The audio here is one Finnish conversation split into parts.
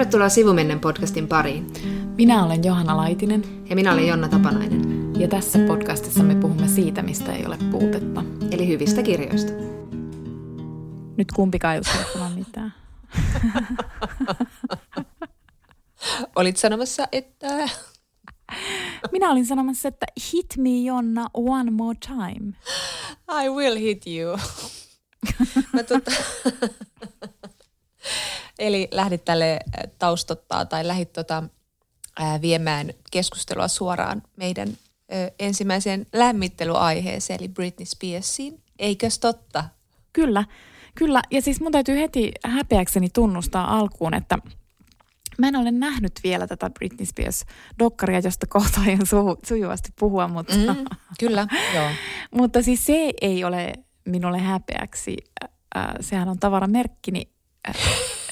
Tervetuloa Sivumennen podcastin pariin. Minä olen Johanna Laitinen. Ja minä olen Jonna Tapanainen. Ja tässä podcastissa me puhumme siitä, mistä ei ole puutetta. Eli hyvistä kirjoista. Nyt kumpikaan ei uskalla mitään. Olit sanomassa, että... Minä olin sanomassa, että hit me Jonna one more time. I will hit you. Mä tota... Eli lähdit tälle äh, taustottaa tai lähdit tota, ää, viemään keskustelua suoraan meidän ö, ensimmäiseen lämmittelyaiheeseen, eli Britney Spearsiin. Eikös totta? Kyllä, kyllä. Ja siis mun täytyy heti häpeäkseni tunnustaa alkuun, että mä en ole nähnyt vielä tätä Britney Spears-dokkaria, josta kohta aion su- sujuvasti puhua, mutta... Mm, kyllä, joo. mutta siis se ei ole minulle häpeäksi. Äh, sehän on tavaramerkkini. Äh,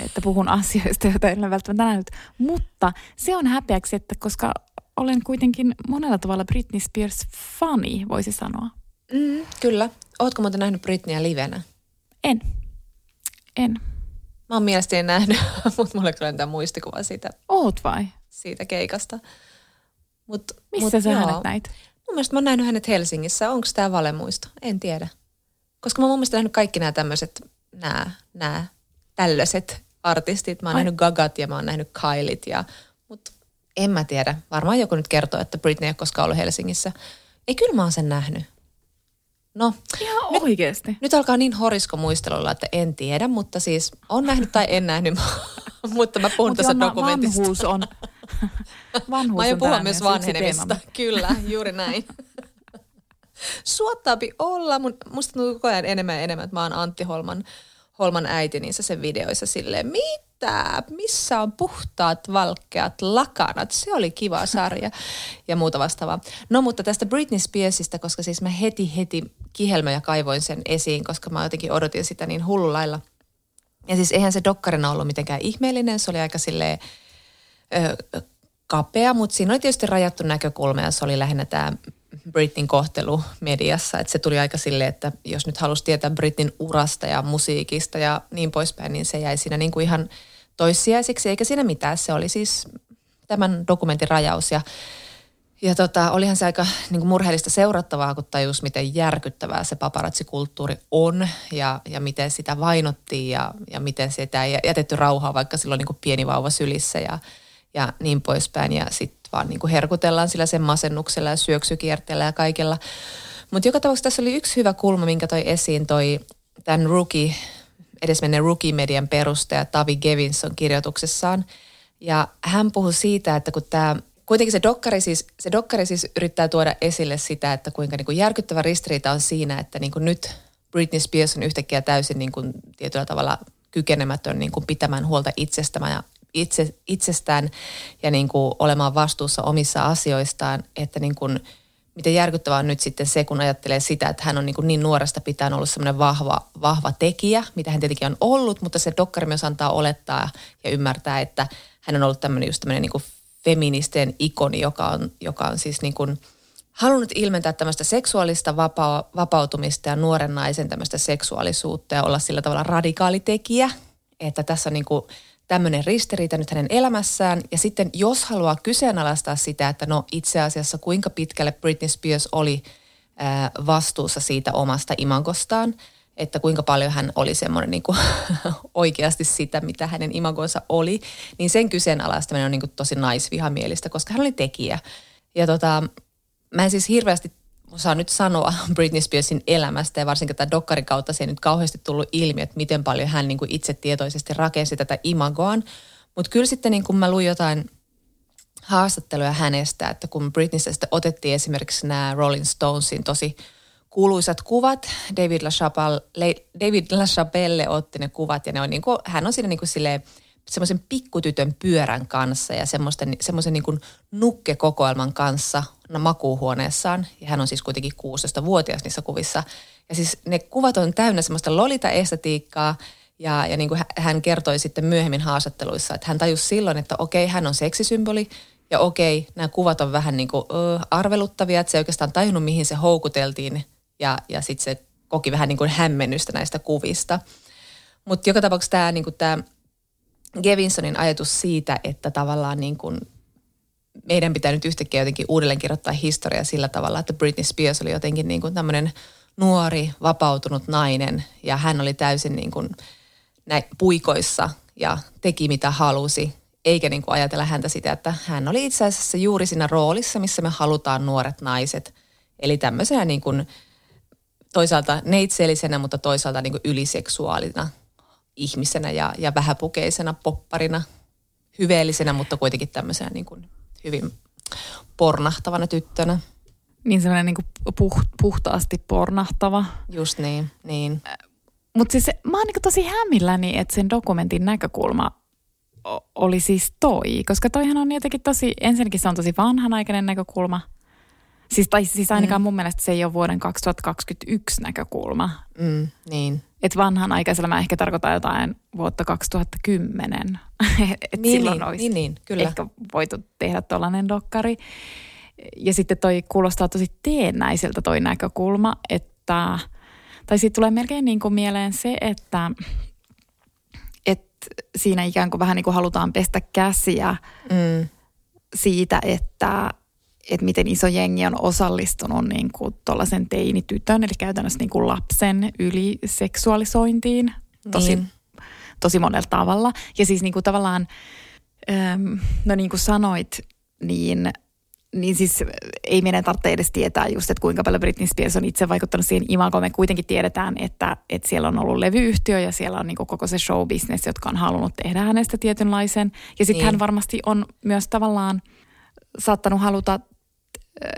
että puhun asioista, joita en ole välttämättä nähnyt. Mutta se on häpeäksi, että koska olen kuitenkin monella tavalla Britney Spears-fani, voisi sanoa. Mm, kyllä. Ootko muuten nähnyt Britneyä livenä? En. En. Mä oon mielestäni nähnyt, mutta mulle kyllä tämä muistikuva siitä. Oot vai? Siitä keikasta. Mut, Missä mut, sä joo. hänet näit? Mun mielestä mä oon nähnyt hänet Helsingissä. Onko tämä valemuisto? En tiedä. Koska mä oon mun mielestä nähnyt kaikki nämä tämmöiset, nämä, nämä tällöiset artistit. Mä oon Ai. nähnyt Gagat ja mä oon nähnyt Kailit. Ja, mutta en mä tiedä. Varmaan joku nyt kertoo, että Britney ei ole koskaan ollut Helsingissä. Ei, kyllä mä oon sen nähnyt. No, Ihan nyt, oikeasti. Nyt alkaa niin horisko muistelulla, että en tiedä, mutta siis on nähnyt tai en nähnyt, mutta mä puhun tässä dokumentista. vanhuus on, vanhuus mä aion puhua myös vanhenemista. Kyllä, juuri näin. Suottaapi olla, musta tuntuu koko ajan enemmän ja enemmän, että mä oon Antti Holman Holman äiti niissä sen videoissa silleen, mitä, missä on puhtaat, valkeat lakanat, se oli kiva sarja ja muuta vastaavaa. No mutta tästä Britney Spearsista, koska siis mä heti heti kihelmöjä kaivoin sen esiin, koska mä jotenkin odotin sitä niin hullulailla. Ja siis eihän se dokkarina ollut mitenkään ihmeellinen, se oli aika silleen ö, kapea, mutta siinä oli tietysti rajattu näkökulma ja se oli lähinnä tämä Britin kohtelu mediassa. Että se tuli aika silleen, että jos nyt halusi tietää Britin urasta ja musiikista ja niin poispäin, niin se jäi siinä niin kuin ihan toissijaiseksi, eikä siinä mitään. Se oli siis tämän dokumentin rajaus ja ja tota, olihan se aika niin kuin murheellista seurattavaa, kun tajus, miten järkyttävää se paparatsikulttuuri on ja, ja miten sitä vainottiin ja, ja miten sitä ei jätetty rauhaa, vaikka silloin niin kuin pieni vauva sylissä ja, ja niin poispäin. Ja sitten vaan niin kuin herkutellaan sillä sen masennuksella ja syöksykierteellä ja kaikella. Mutta joka tapauksessa tässä oli yksi hyvä kulma, minkä toi esiin toi tämän rookie, edesmenneen rookie-median perustaja Tavi Gevinson kirjoituksessaan. Ja hän puhui siitä, että kun tämä kuitenkin se dokkari, siis, se dokkari siis yrittää tuoda esille sitä, että kuinka niin kuin järkyttävä ristiriita on siinä, että niin kuin nyt Britney Spears on yhtäkkiä täysin niin kuin tietyllä tavalla kykenemätön niin kuin pitämään huolta itsestään ja itse, itsestään ja niin kuin olemaan vastuussa omissa asioistaan, että niin kuin, miten järkyttävää on nyt sitten se, kun ajattelee sitä, että hän on niin, kuin niin nuoresta pitäen ollut semmoinen vahva, vahva tekijä, mitä hän tietenkin on ollut, mutta se dokkari myös antaa olettaa ja ymmärtää, että hän on ollut tämmöinen just tämmöinen niin kuin feministeen ikoni, joka on, joka on siis niin kuin halunnut ilmentää tämmöistä seksuaalista vapa- vapautumista ja nuoren naisen tämmöistä seksuaalisuutta ja olla sillä tavalla radikaali tekijä, että tässä on niin kuin tämmöinen ristiriita nyt hänen elämässään. Ja sitten jos haluaa kyseenalaistaa sitä, että no itse asiassa kuinka pitkälle Britney Spears oli ää, vastuussa siitä omasta imagostaan, että kuinka paljon hän oli semmoinen niin kuin, oikeasti sitä, mitä hänen imagonsa oli, niin sen kyseenalaistaminen on niin kuin tosi naisvihamielistä, koska hän oli tekijä. Ja tota, mä en siis hirveästi osaa nyt sanoa Britney Spearsin elämästä ja varsinkin tätä dokkarin kautta se ei nyt kauheasti tullut ilmi, että miten paljon hän niin kuin itse tietoisesti rakensi tätä imagoaan. Mutta kyllä sitten niin kuin mä luin jotain haastatteluja hänestä, että kun Britneystä sitten otettiin esimerkiksi nämä Rolling Stonesin tosi kuuluisat kuvat, David LaChapelle, David LaChapelle otti ne kuvat ja ne on niin kuin, hän on siinä niin kuin silleen, semmoisen pikkutytön pyörän kanssa ja semmoisen niin kuin nukkekokoelman kanssa makuuhuoneessaan. Ja hän on siis kuitenkin 16-vuotias niissä kuvissa. Ja siis ne kuvat on täynnä semmoista lolita-estetiikkaa ja, ja niin kuin hän kertoi sitten myöhemmin haastatteluissa, että hän tajusi silloin, että okei, hän on seksisymboli ja okei, nämä kuvat on vähän niin kuin ö, arveluttavia, että se ei oikeastaan tajunnut, mihin se houkuteltiin ja, ja sitten se koki vähän niin kuin hämmennystä näistä kuvista. Mutta joka tapauksessa tämä, niin kuin tämä Gevinsonin ajatus siitä, että tavallaan niin kuin meidän pitää nyt yhtäkkiä jotenkin uudelleen kirjoittaa historia sillä tavalla, että Britney Spears oli jotenkin niin kuin tämmöinen nuori, vapautunut nainen ja hän oli täysin niin kuin näin puikoissa ja teki mitä halusi, eikä niin kuin ajatella häntä sitä, että hän oli itse asiassa juuri siinä roolissa, missä me halutaan nuoret naiset. Eli tämmöisenä niin kuin toisaalta neitseellisenä, mutta toisaalta niin kuin yliseksuaalina ihmisenä ja, ja vähäpukeisena popparina, hyveellisenä, mutta kuitenkin tämmöisenä niin kuin hyvin pornahtavana tyttönä. Niin semmoinen niin puh, puhtaasti pornahtava. Just niin, niin. Mutta siis mä oon niin tosi hämmilläni, että sen dokumentin näkökulma oli siis toi, koska toihan on jotenkin tosi, ensinnäkin se on tosi vanhanaikainen näkökulma. Siis, tai siis ainakaan mm. mun mielestä se ei ole vuoden 2021 näkökulma. Mm, niin. Et vanhanaikaisella mä ehkä tarkoitan jotain vuotta 2010. Et niin, silloin niin, olisi niin, niin, kyllä. ehkä voitu tehdä tuollainen dokkari. Ja sitten toi kuulostaa tosi teennäiseltä toi näkökulma, että, tai siitä tulee melkein niin kuin mieleen se, että, että siinä ikään kuin vähän niin kuin halutaan pestä käsiä mm. siitä, että, että miten iso jengi on osallistunut niin kuin tuollaisen teinitytön, eli käytännössä niin kuin lapsen yliseksuaalisointiin tosi, niin. tosi monella tavalla. Ja siis niin kuin tavallaan, no niin kuin sanoit, niin – niin siis ei meidän tarvitse edes tietää just, että kuinka paljon Britney Spears on itse vaikuttanut siihen imagoon. Me kuitenkin tiedetään, että, että siellä on ollut levyyhtiö ja siellä on niin koko se show-business, jotka on halunnut tehdä hänestä tietynlaisen. Ja sitten niin. hän varmasti on myös tavallaan saattanut haluta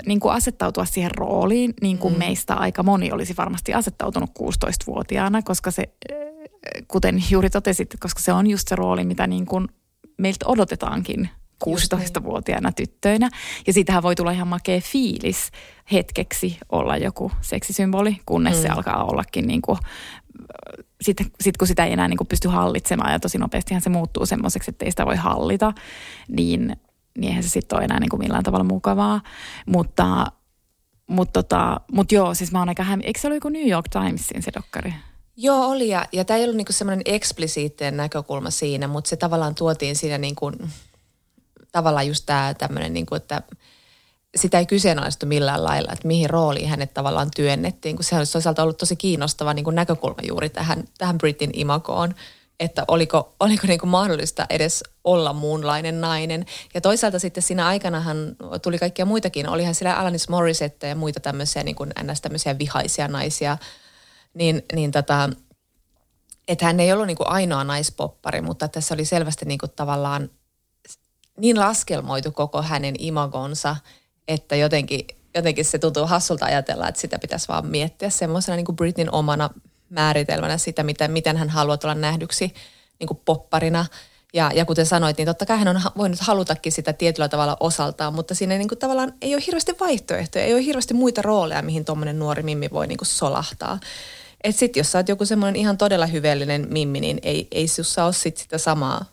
niin kuin asettautua siihen rooliin, niin kuin mm. meistä aika moni olisi varmasti asettautunut 16-vuotiaana, koska se, kuten juuri totesit, koska se on just se rooli, mitä niin kuin meiltä odotetaankin 16-vuotiaana niin. tyttöinä. Ja siitähän voi tulla ihan makea fiilis hetkeksi olla joku seksisymboli, kunnes mm. se alkaa ollakin niin kuin, sitten sit kun sitä ei enää niin kuin pysty hallitsemaan ja tosi nopeastihan se muuttuu semmoiseksi, että ei sitä voi hallita, niin, niin eihän se sitten ole enää niin kuin millään tavalla mukavaa. Mutta, mutta, tota, mutta joo, siis mä oon aika hämmin. Eikö se ole joku New York Timesin se dokkari? Joo, oli ja, ja tämä ei ollut niinku semmoinen eksplisiittinen näkökulma siinä, mutta se tavallaan tuotiin siinä niinku tavallaan just tämä tämmöinen, niin kuin, että sitä ei kyseenalaistu millään lailla, että mihin rooliin hänet tavallaan työnnettiin, kun se olisi toisaalta ollut tosi kiinnostava niin kuin näkökulma juuri tähän, tähän Britin imagoon, että oliko, oliko niin kuin mahdollista edes olla muunlainen nainen. Ja toisaalta sitten siinä aikanahan tuli kaikkia muitakin. Olihan siellä Alanis Morissette ja muita tämmöisiä niin kuin ns. tämmöisiä vihaisia naisia. Niin, niin tota, että hän ei ollut niin kuin ainoa naispoppari, mutta tässä oli selvästi niin kuin tavallaan niin laskelmoitu koko hänen imagonsa, että jotenkin, jotenkin se tuntuu hassulta ajatella, että sitä pitäisi vaan miettiä semmoisena niin kuin Britnin omana määritelmänä sitä, miten, miten hän haluaa tulla nähdyksi niin kuin popparina. Ja, ja kuten sanoit, niin totta kai hän on voinut halutakin sitä tietyllä tavalla osaltaan, mutta siinä niin kuin tavallaan ei ole hirveästi vaihtoehtoja, ei ole hirveästi muita rooleja, mihin tuommoinen nuori mimmi voi niin kuin solahtaa. Et sit jos sä oot joku semmoinen ihan todella hyvällinen mimmi, niin ei, ei sussa ole sit sitä samaa,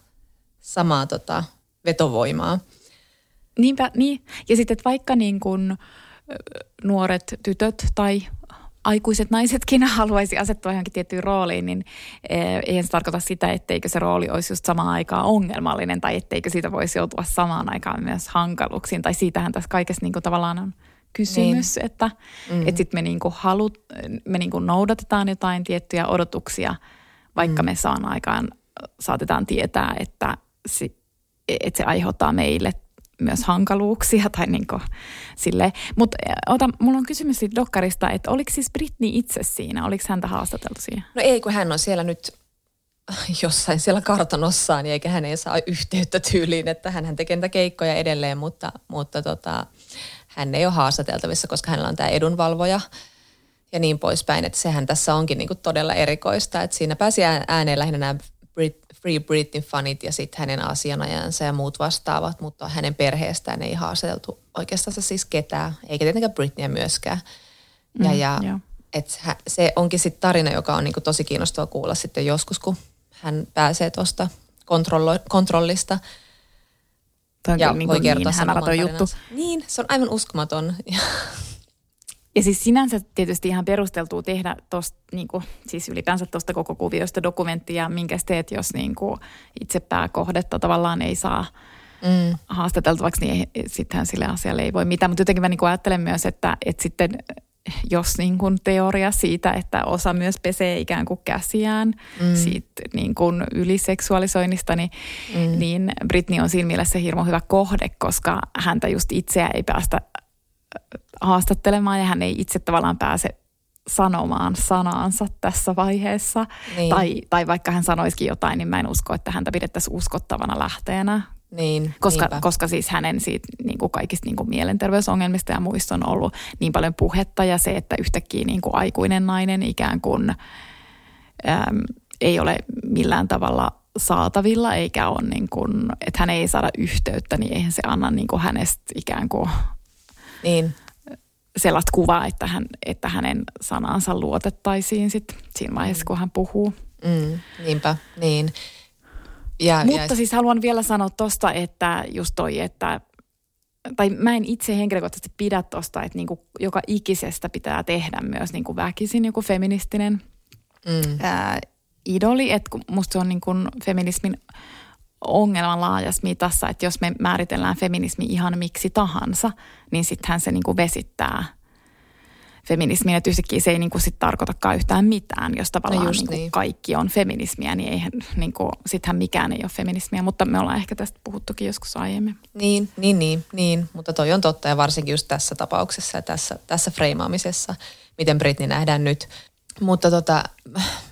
samaa tota, vetovoimaa. Niinpä, niin. Ja sitten, että vaikka niin kuin nuoret tytöt tai aikuiset naisetkin haluaisi asettua johonkin tiettyyn rooliin, niin eihän se tarkoita sitä, etteikö se rooli olisi just samaan aikaan ongelmallinen tai etteikö siitä voisi joutua samaan aikaan myös hankaluuksiin. Tai siitähän tässä kaikessa niin kuin tavallaan on kysymys, niin. että mm. et sitten me, niin kuin halut, me niin kuin noudatetaan jotain tiettyjä odotuksia, vaikka mm. me saan aikaan, saatetaan tietää, että si, että se aiheuttaa meille myös hankaluuksia tai niin sille. Mutta ota, mulla on kysymys siitä dokkarista, että oliko siis Britney itse siinä? Oliko häntä haastateltu siihen? No ei, kun hän on siellä nyt jossain siellä kartanossaan, niin eikä hän ei saa yhteyttä tyyliin, että hän tekee niitä keikkoja edelleen, mutta, mutta tota, hän ei ole haastateltavissa, koska hänellä on tämä edunvalvoja ja niin poispäin, että sehän tässä onkin niin kuin todella erikoista, että siinä pääsi ääneen lähinnä nämä Brit, Free Britin fanit ja sitten hänen asianajansa ja muut vastaavat, mutta hänen perheestään ei haastateltu oikeastaan siis ketään, eikä tietenkään Britneyä myöskään. Ja, mm, ja et se onkin sitten tarina, joka on niinku tosi kiinnostava kuulla sitten joskus, kun hän pääsee tuosta kontrollista. Toi ja niin voi kertoa niin juttu. Niin, se on aivan uskomaton. Ja siis sinänsä tietysti ihan perusteltua tehdä tosta, niin kuin, siis ylipäänsä tuosta koko kuviosta dokumenttia, minkä teet, jos niin kuin itse pääkohdetta tavallaan ei saa mm. haastateltavaksi, niin sittenhän sille asialle ei voi mitään. Mutta jotenkin mä niin kuin ajattelen myös, että, että sitten jos niin kuin teoria siitä, että osa myös pesee ikään kuin käsiään mm. siitä niin kuin yliseksuaalisoinnista, niin, mm. niin Britney on siinä mielessä hirmu hyvä kohde, koska häntä just itseä ei päästä haastattelemaan ja hän ei itse tavallaan pääse sanomaan sanaansa tässä vaiheessa. Niin. Tai, tai vaikka hän sanoisikin jotain, niin mä en usko, että häntä pidettäisiin uskottavana lähteenä. Niin, koska, koska siis hänen siitä, niin kuin kaikista niin kuin mielenterveysongelmista ja muista on ollut niin paljon puhetta ja se, että yhtäkkiä niin kuin aikuinen nainen ikään kuin äm, ei ole millään tavalla saatavilla eikä ole niin kuin, että hän ei saada yhteyttä, niin eihän se anna niin kuin hänestä ikään kuin niin. sellaista kuvaa, että, hän, että hänen sanansa luotettaisiin sit siinä vaiheessa, kun hän puhuu. Mm, niinpä, niin. Ja, Mutta ja... siis haluan vielä sanoa tosta, että just toi, että tai mä en itse henkilökohtaisesti pidä tosta, että niinku joka ikisestä pitää tehdä myös niinku väkisin joku feministinen mm. ää, idoli. Että musta se on niinku feminismin ongelman laajassa mitassa, että jos me määritellään feminismi ihan miksi tahansa, niin sittenhän se niinku vesittää feminismiä, että yhtäkkiä se ei niinku sit tarkoitakaan yhtään mitään, jos tavallaan no niinku niin. kaikki on feminismiä, niin eihän, niinku, sittenhän mikään ei ole feminismiä, mutta me ollaan ehkä tästä puhuttukin joskus aiemmin. Niin, niin, niin, niin. mutta toi on totta ja varsinkin just tässä tapauksessa ja tässä, tässä freimaamisessa, miten Britney nähdään nyt. Mutta tota,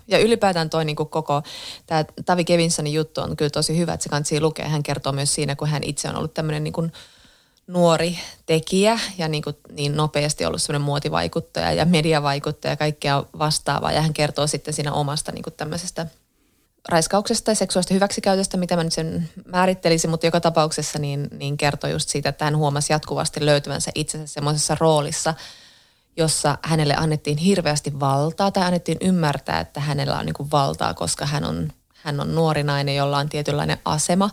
ja ylipäätään toi niin koko, tämä Tavi Kevinsonin juttu on kyllä tosi hyvä, että se kansi lukea. Hän kertoo myös siinä, kun hän itse on ollut tämmöinen niin kuin nuori tekijä ja niin, kuin niin nopeasti ollut semmoinen muotivaikuttaja ja mediavaikuttaja ja kaikkea vastaavaa. Ja hän kertoo sitten siinä omasta niin kuin tämmöisestä raiskauksesta ja seksuaalista hyväksikäytöstä, mitä mä nyt sen määrittelisin, mutta joka tapauksessa niin, niin kertoo just siitä, että hän huomasi jatkuvasti löytyvänsä itsensä semmoisessa roolissa – jossa hänelle annettiin hirveästi valtaa tai annettiin ymmärtää, että hänellä on niin kuin valtaa, koska hän on, hän on nuori nainen, jolla on tietynlainen asema.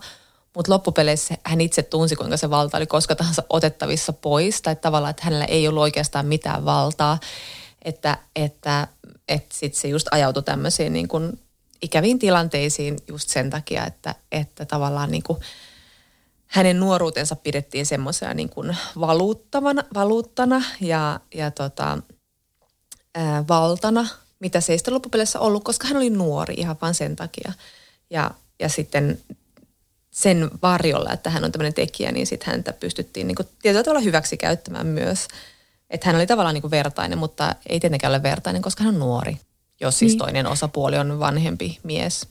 Mutta loppupeleissä hän itse tunsi, kuinka se valta oli koska tahansa otettavissa pois tai tavallaan, että hänellä ei ollut oikeastaan mitään valtaa. Että, että, että sitten se just ajautui tämmöisiin niin kuin ikäviin tilanteisiin just sen takia, että, että tavallaan niin kuin – hänen nuoruutensa pidettiin semmoisena niin kuin valuuttavana, valuuttana ja, ja tota, ää, valtana, mitä se ei sitten loppupeleissä ollut, koska hän oli nuori ihan vain sen takia. Ja, ja sitten sen varjolla, että hän on tämmöinen tekijä, niin sitten häntä pystyttiin niin kuin tietyllä tavalla hyväksi käyttämään myös. Että hän oli tavallaan niin kuin vertainen, mutta ei tietenkään ole vertainen, koska hän on nuori, jos siis niin. toinen osapuoli on vanhempi mies.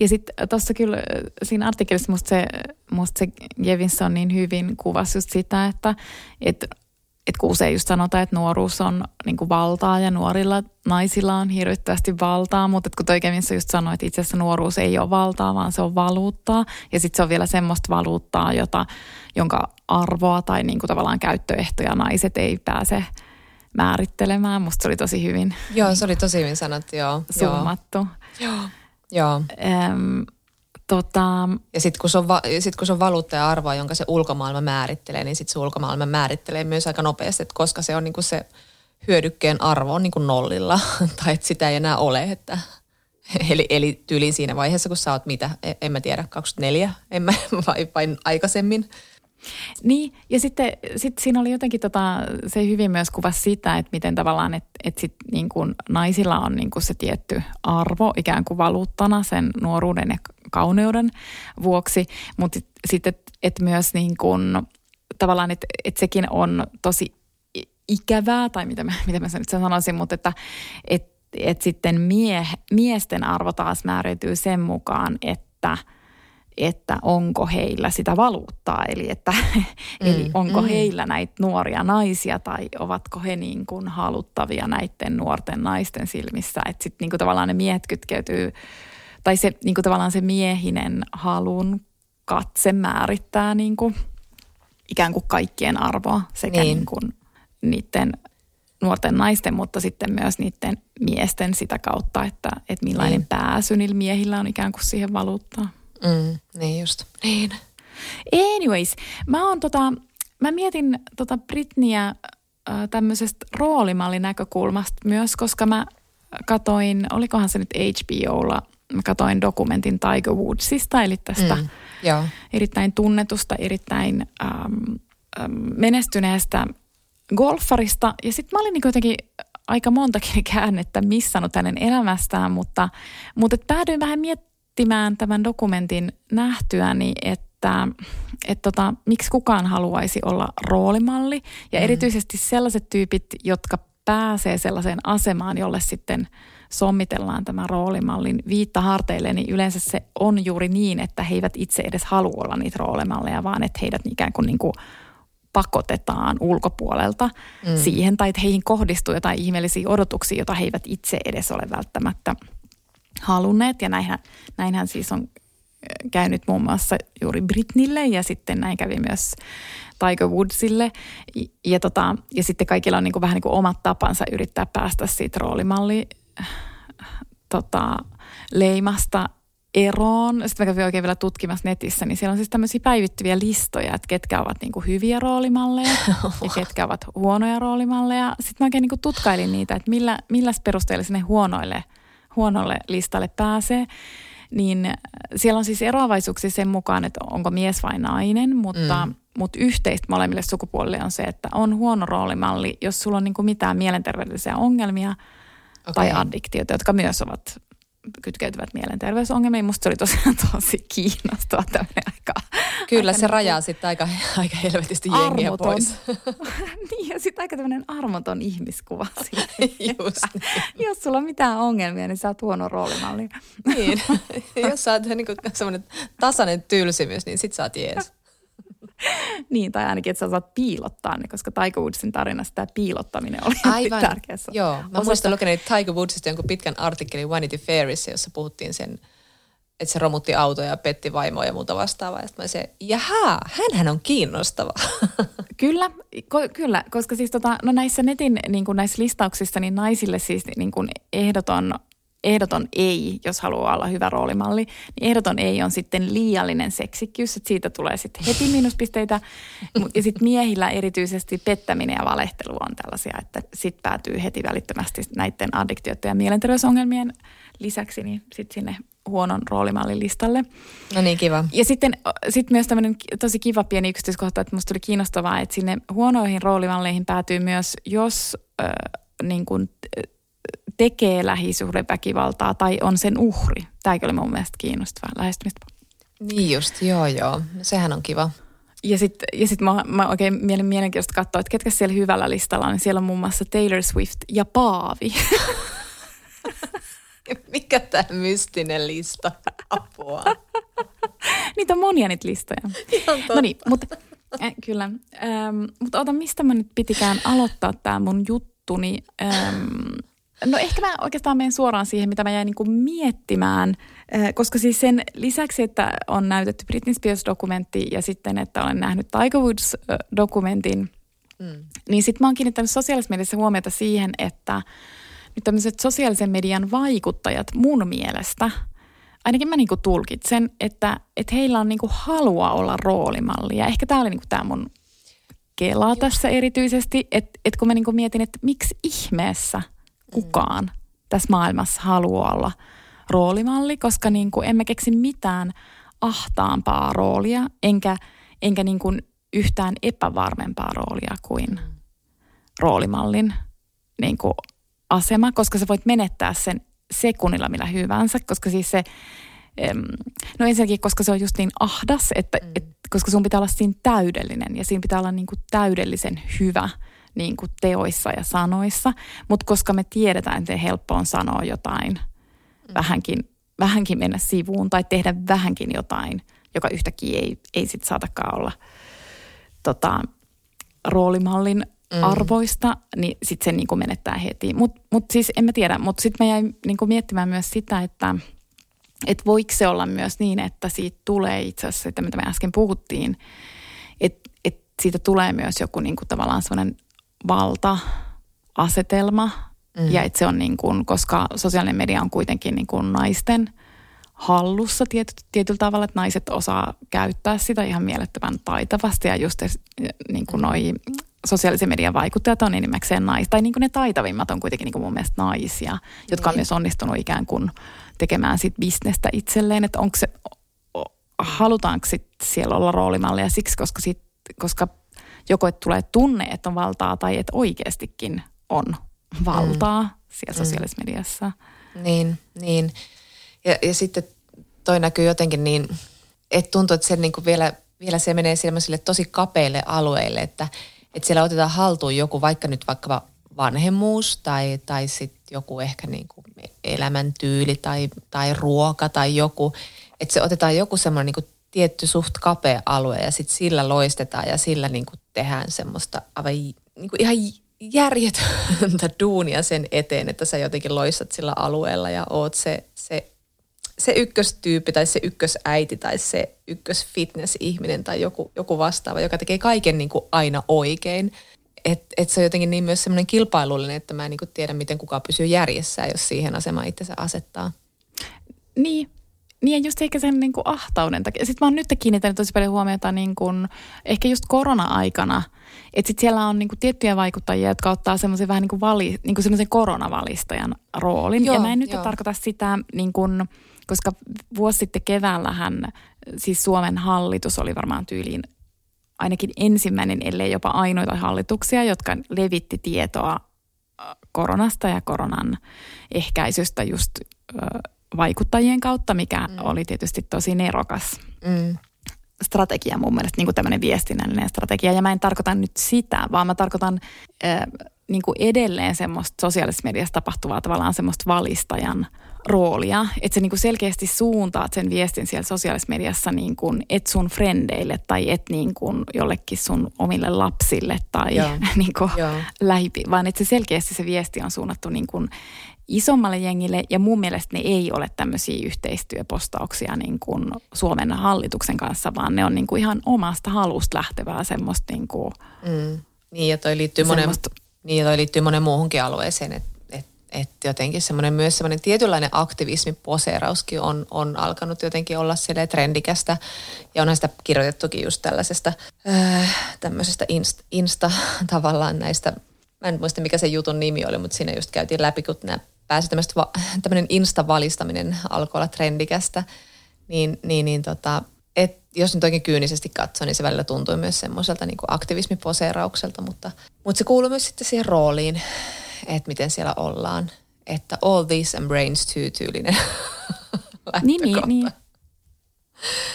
Ja sitten tuossa kyllä siinä artikkelissa musta se, musta se Jevinson niin hyvin kuvasi just sitä, että et, et kun usein just sanotaan, että nuoruus on niin kuin valtaa ja nuorilla naisilla on hirvittävästi valtaa, mutta kun toi Jevinson just sanoi, että itse asiassa nuoruus ei ole valtaa, vaan se on valuuttaa. Ja sitten se on vielä semmoista valuuttaa, jota, jonka arvoa tai niin kuin tavallaan käyttöehtoja naiset ei pääse määrittelemään. Musta se oli tosi hyvin. Joo, se oli tosi hyvin sanottu, joo. Summattu. Joo. Joo. Öm, tota... Ja sitten kun, se on va- sit, kun se on valuutta ja arvoa, jonka se ulkomaailma määrittelee, niin sitten se ulkomaailma määrittelee myös aika nopeasti, että koska se on niinku se hyödykkeen arvo on niinku nollilla tai että sitä ei enää ole. Että, eli, eli tyyliin siinä vaiheessa, kun sä oot mitä, e, en mä tiedä, 24 en mä, vai, vai aikaisemmin, niin, ja sitten sit siinä oli jotenkin tota, se hyvin myös kuva sitä, että miten tavallaan, että et sit niin kuin naisilla on niin kuin se tietty arvo ikään kuin valuuttana sen nuoruuden ja kauneuden vuoksi, mutta sitten, että et myös niin kuin, tavallaan, että et sekin on tosi ikävää, tai mitä mä, mitä mä nyt sanoisin, mutta että et, et sitten mie, miesten arvo taas määräytyy sen mukaan, että – että onko heillä sitä valuuttaa, eli, että, mm, eli onko mm. heillä näitä nuoria naisia tai ovatko he niin kuin haluttavia näiden nuorten naisten silmissä. Että sitten niin kuin tavallaan ne miehet kytkeytyy, tai se niin kuin tavallaan se miehinen halun katse määrittää niin kuin ikään kuin kaikkien arvoa sekä niin. Niin kuin niiden nuorten naisten, mutta sitten myös niiden miesten sitä kautta, että, että millainen niin. pääsy niillä miehillä on ikään kuin siihen valuuttaan. Mm, niin just. Niin. Anyways, mä oon tota, mä mietin tota Britniä tämmöisestä roolimallinäkökulmasta myös, koska mä katoin, olikohan se nyt HBOlla, mä katoin dokumentin Tiger Woodsista, eli tästä mm, joo. erittäin tunnetusta, erittäin äm, äm, menestyneestä golfarista. Ja sitten mä olin niin jotenkin aika montakin käännettä missannut hänen elämästään, mutta, mutta päädyin vähän miettimään tämän dokumentin nähtyäni, että, että tota, miksi kukaan haluaisi olla roolimalli. Ja mm. erityisesti sellaiset tyypit, jotka pääsee sellaiseen asemaan, jolle sitten sommitellaan tämä roolimallin viitta harteille, niin yleensä se on juuri niin, että he eivät itse edes halua olla niitä roolimalleja, vaan että heidät ikään kuin, niin kuin pakotetaan ulkopuolelta mm. siihen, tai että heihin kohdistuu jotain ihmeellisiä odotuksia, joita he eivät itse edes ole välttämättä halunneet. Ja näinhän, näinhän siis on äh, käynyt muun muassa juuri Britnille ja sitten näin kävi myös Tiger Woodsille. Ja, tota, ja sitten kaikilla on niin kuin vähän niin kuin omat tapansa yrittää päästä siitä roolimalli äh, tota, leimasta eroon. Sitten mä kävin oikein vielä tutkimassa netissä, niin siellä on siis tämmöisiä päivittyviä listoja, että ketkä ovat niinku hyviä roolimalleja ja ketkä ovat huonoja roolimalleja. Sitten mä oikein niinku tutkailin niitä, että millä, millä perusteella sinne huonoille, huonolle listalle pääsee. Niin siellä on siis eroavaisuuksia sen mukaan, että onko mies vai nainen, mutta, mm. mutta yhteistä molemmille sukupuolille on se, että on huono roolimalli, jos sulla on niinku mitään mielenterveydellisiä ongelmia – okay. tai addiktioita, jotka myös ovat kytkeytyvät mielenterveysongelmiin. Musta se oli tosiaan tosi kiinnostava tämmöinen aika. Kyllä, aika se niin rajaa sitten aika, aika helvetisti jengiä armoton. pois. niin, ja sitten aika tämmöinen armoton ihmiskuva. Just niin. Jos sulla on mitään ongelmia, niin sä oot huono roolimalli. niin, jos sä oot niin semmoinen tasainen tylsimys, niin sit sä oot jees. niin, tai ainakin, että sä saat piilottaa ne, koska Tiger Woodsin tarinassa tämä piilottaminen oli Aivan. tärkeässä. Joo, mä Osasta... muistan lukenut Tiger Woodsista jonkun pitkän artikkelin Vanity Fairissa, jossa puhuttiin sen, että se romutti autoja ja petti vaimoa ja muuta vastaavaa. Ja sitten mä se, jaha, hänhän on kiinnostava. kyllä, ko- kyllä, koska siis tota, no näissä netin niin kuin näissä listauksissa, niin naisille siis niin kuin ehdoton ehdoton ei, jos haluaa olla hyvä roolimalli, niin ehdoton ei on sitten liiallinen seksikkyys, että siitä tulee sitten heti miinuspisteitä. Ja sitten miehillä erityisesti pettäminen ja valehtelu on tällaisia, että sitten päätyy heti välittömästi näiden addiktioiden ja mielenterveysongelmien lisäksi niin sitten sinne huonon roolimallin listalle. No niin, kiva. Ja sitten sit myös tämmöinen tosi kiva pieni yksityiskohta, että musta tuli kiinnostavaa, että sinne huonoihin roolimalleihin päätyy myös, jos äh, niin kuin, tekee lähisuhdeväkivaltaa tai on sen uhri. Tämäkin oli mun mielestä kiinnostavaa lähestymistä. Niin just, joo joo. Sehän on kiva. Ja sitten ja sit mä, mä oikein mielen, mielenkiintoista katsoa, että ketkä siellä hyvällä listalla on. Niin siellä on muun muassa Taylor Swift ja Paavi. Mikä tämä mystinen lista? Apua. niitä on monia niitä listoja. No niin, mutta äh, kyllä. Ähm, mutta ota, mistä mä nyt pitikään aloittaa tämä mun juttuni? Ähm, No ehkä mä oikeastaan menen suoraan siihen, mitä mä jäin niin miettimään, koska siis sen lisäksi, että on näytetty Britney Spears-dokumentti ja sitten, että olen nähnyt Tiger Woods-dokumentin, mm. niin sitten mä oon kiinnittänyt sosiaalisessa mediassa huomiota siihen, että nyt tämmöiset sosiaalisen median vaikuttajat mun mielestä, ainakin mä niinku tulkitsen, että, että heillä on niinku halua olla roolimalli. Ja ehkä tämä oli niinku tämä mun kela Just. tässä erityisesti, että, että kun mä niinku mietin, että miksi ihmeessä – kukaan tässä maailmassa haluaa olla roolimalli, koska niin kuin emme keksi mitään ahtaampaa roolia, enkä, enkä niin kuin yhtään epävarmempaa roolia kuin roolimallin niin kuin asema, koska sä voit menettää sen sekunnilla millä hyvänsä, koska siis se, no ensinnäkin, koska se on just niin ahdas, että, mm. et, koska sun pitää olla siinä täydellinen ja siinä pitää olla niin kuin täydellisen hyvä – niin kuin teoissa ja sanoissa, mutta koska me tiedetään, että helppo on sanoa jotain, mm. vähänkin, vähänkin mennä sivuun tai tehdä vähänkin jotain, joka yhtäkkiä ei, ei sitten saatakaan olla tota, roolimallin mm. arvoista, niin sitten se niin kuin menettää heti. Mutta mut siis en mä tiedä, mutta sitten mä jäin niin kuin miettimään myös sitä, että et voiko se olla myös niin, että siitä tulee itse asiassa, että mitä me äsken puhuttiin, että et siitä tulee myös joku niin kuin tavallaan sellainen valta-asetelma. Mm. Ja että se on niin kuin, koska sosiaalinen media on kuitenkin niin kuin naisten hallussa tiety, tietyllä tavalla, että naiset osaa käyttää sitä ihan mielettömän taitavasti. Ja just niin kuin noi sosiaalisen median vaikuttajat on enimmäkseen naisia, tai niin kuin ne taitavimmat on kuitenkin niin kuin mun mielestä naisia, jotka on Niin. myös onnistunut ikään kuin tekemään sit bisnestä itselleen, että onko se, halutaanko sit siellä olla roolimallia siksi, koska, sit, koska joko et tulee tunne, että on valtaa, tai että oikeastikin on valtaa mm. siellä sosiaalisessa mediassa. Niin, niin. Ja, ja sitten toi näkyy jotenkin niin, että tuntuu, että se niinku vielä, vielä se menee semmoisille tosi kapeille alueille, että, että siellä otetaan haltuun joku, vaikka nyt vaikka vanhemmuus tai, tai sitten joku ehkä niinku elämäntyyli tai, tai ruoka tai joku, että se otetaan joku semmoinen niinku tietty suht kapea alue ja sitten sillä loistetaan ja sillä niinku tehdään semmoista aivan niinku ihan järjetöntä duunia sen eteen, että sä jotenkin loistat sillä alueella ja oot se, se, se ykköstyyppi tai se ykkösäiti tai se ykkösfitness-ihminen tai joku, joku vastaava, joka tekee kaiken niin kuin aina oikein. Että et se on jotenkin niin myös semmoinen kilpailullinen, että mä en niin kuin tiedä, miten kukaan pysyy järjessä, jos siihen asemaan itsensä asettaa. Niin, niin ja just ehkä sen niin kuin ahtauden takia. Sitten mä oon nyt kiinnittänyt tosi paljon huomiota niin kuin, ehkä just korona-aikana, että sitten siellä on niin kuin tiettyjä vaikuttajia, jotka ottaa semmoisen vähän niin kuin, vali, niin kuin semmoisen koronavalistajan roolin. Joo, ja mä en nyt tarkoita sitä, niin kuin, koska vuosi sitten keväällähän siis Suomen hallitus oli varmaan tyyliin ainakin ensimmäinen, ellei jopa ainoita hallituksia, jotka levitti tietoa äh, koronasta ja koronan ehkäisystä just vaikuttajien kautta, mikä mm. oli tietysti tosi nerokas Mm. strategia mun mielestä, niin kuin tämmöinen viestinnällinen strategia. Ja mä en tarkoita nyt sitä, vaan mä tarkoitan äh, niin kuin edelleen semmoista sosiaalisessa mediassa tapahtuvaa tavallaan semmoista valistajan roolia. Että se niin kuin selkeästi suuntaat sen viestin siellä sosiaalisessa mediassa niin kuin et sun frendeille tai et niin kuin jollekin sun omille lapsille tai Joo. niin kuin Joo. lähipi, vaan että se selkeästi se viesti on suunnattu niin kuin isommalle jengille ja mun mielestä ne ei ole tämmöisiä yhteistyöpostauksia niin kuin Suomen hallituksen kanssa, vaan ne on niin kuin ihan omasta halusta lähtevää semmoista niin kuin, Mm. Niin, ja toi liittyy, monen, Semmoista- niin, ja toi liittyy monen muuhunkin alueeseen, että et, et jotenkin semmoinen myös semmoinen tietynlainen aktivismi, poseerauskin on, on alkanut jotenkin olla sille trendikästä. Ja onhan sitä kirjoitettukin just tällaisesta äh, tämmöisestä insta, insta tavallaan näistä, mä en muista mikä se jutun nimi oli, mutta siinä just käytiin läpi, kun nämä pääsi tämmöinen insta-valistaminen alkoi olla trendikästä, niin, niin, niin tota, et jos nyt oikein kyynisesti katsoo, niin se välillä tuntui myös semmoiselta niin kuin aktivismiposeeraukselta, mutta, mutta se kuuluu myös sitten siihen rooliin, että miten siellä ollaan. Että all this and brains too tyylinen niin, niin, niin.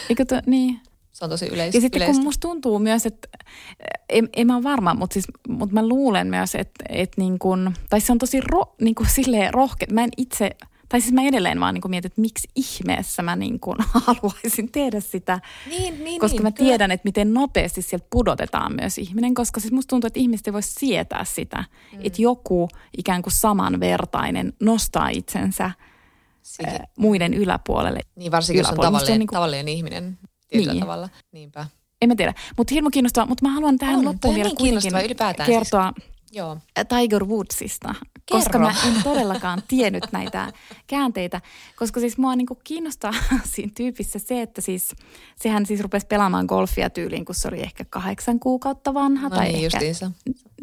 Eikö to, niin. Se on tosi yleis- Ja sitten yleistä. kun musta tuntuu myös, että en, en mä ole varma, mutta, siis, mutta mä luulen myös, että, että niin kun, tai se on tosi ro, niin kuin silleen rohke. Mä en itse, tai siis mä edelleen vaan niin kuin mietin, että miksi ihmeessä mä niin kuin haluaisin tehdä sitä. Niin, niin, koska niin, mä kyllä. tiedän, että miten nopeasti sieltä pudotetaan myös ihminen, koska siis musta tuntuu, että ihmiset ei voi sietää sitä, mm. että joku ikään kuin samanvertainen nostaa itsensä Siihen. äh, muiden yläpuolelle. Niin varsinkin, jos on tavallinen, on niin niinku- tavallinen ihminen tietyllä Niin. tavalla. Niinpä. En mä tiedä, mutta hirmu kiinnostavaa, mutta mä haluan tähän On, loppuun vielä niin kuitenkin ylipäätään kertoa Joo. Tiger Woodsista, koska mä en todellakaan tiennyt näitä käänteitä, koska siis mua niinku kiinnostaa siinä tyypissä se, että siis sehän siis rupesi pelaamaan golfia tyyliin, kun se oli ehkä kahdeksan kuukautta vanha No tai niin, ehkä justiinsa.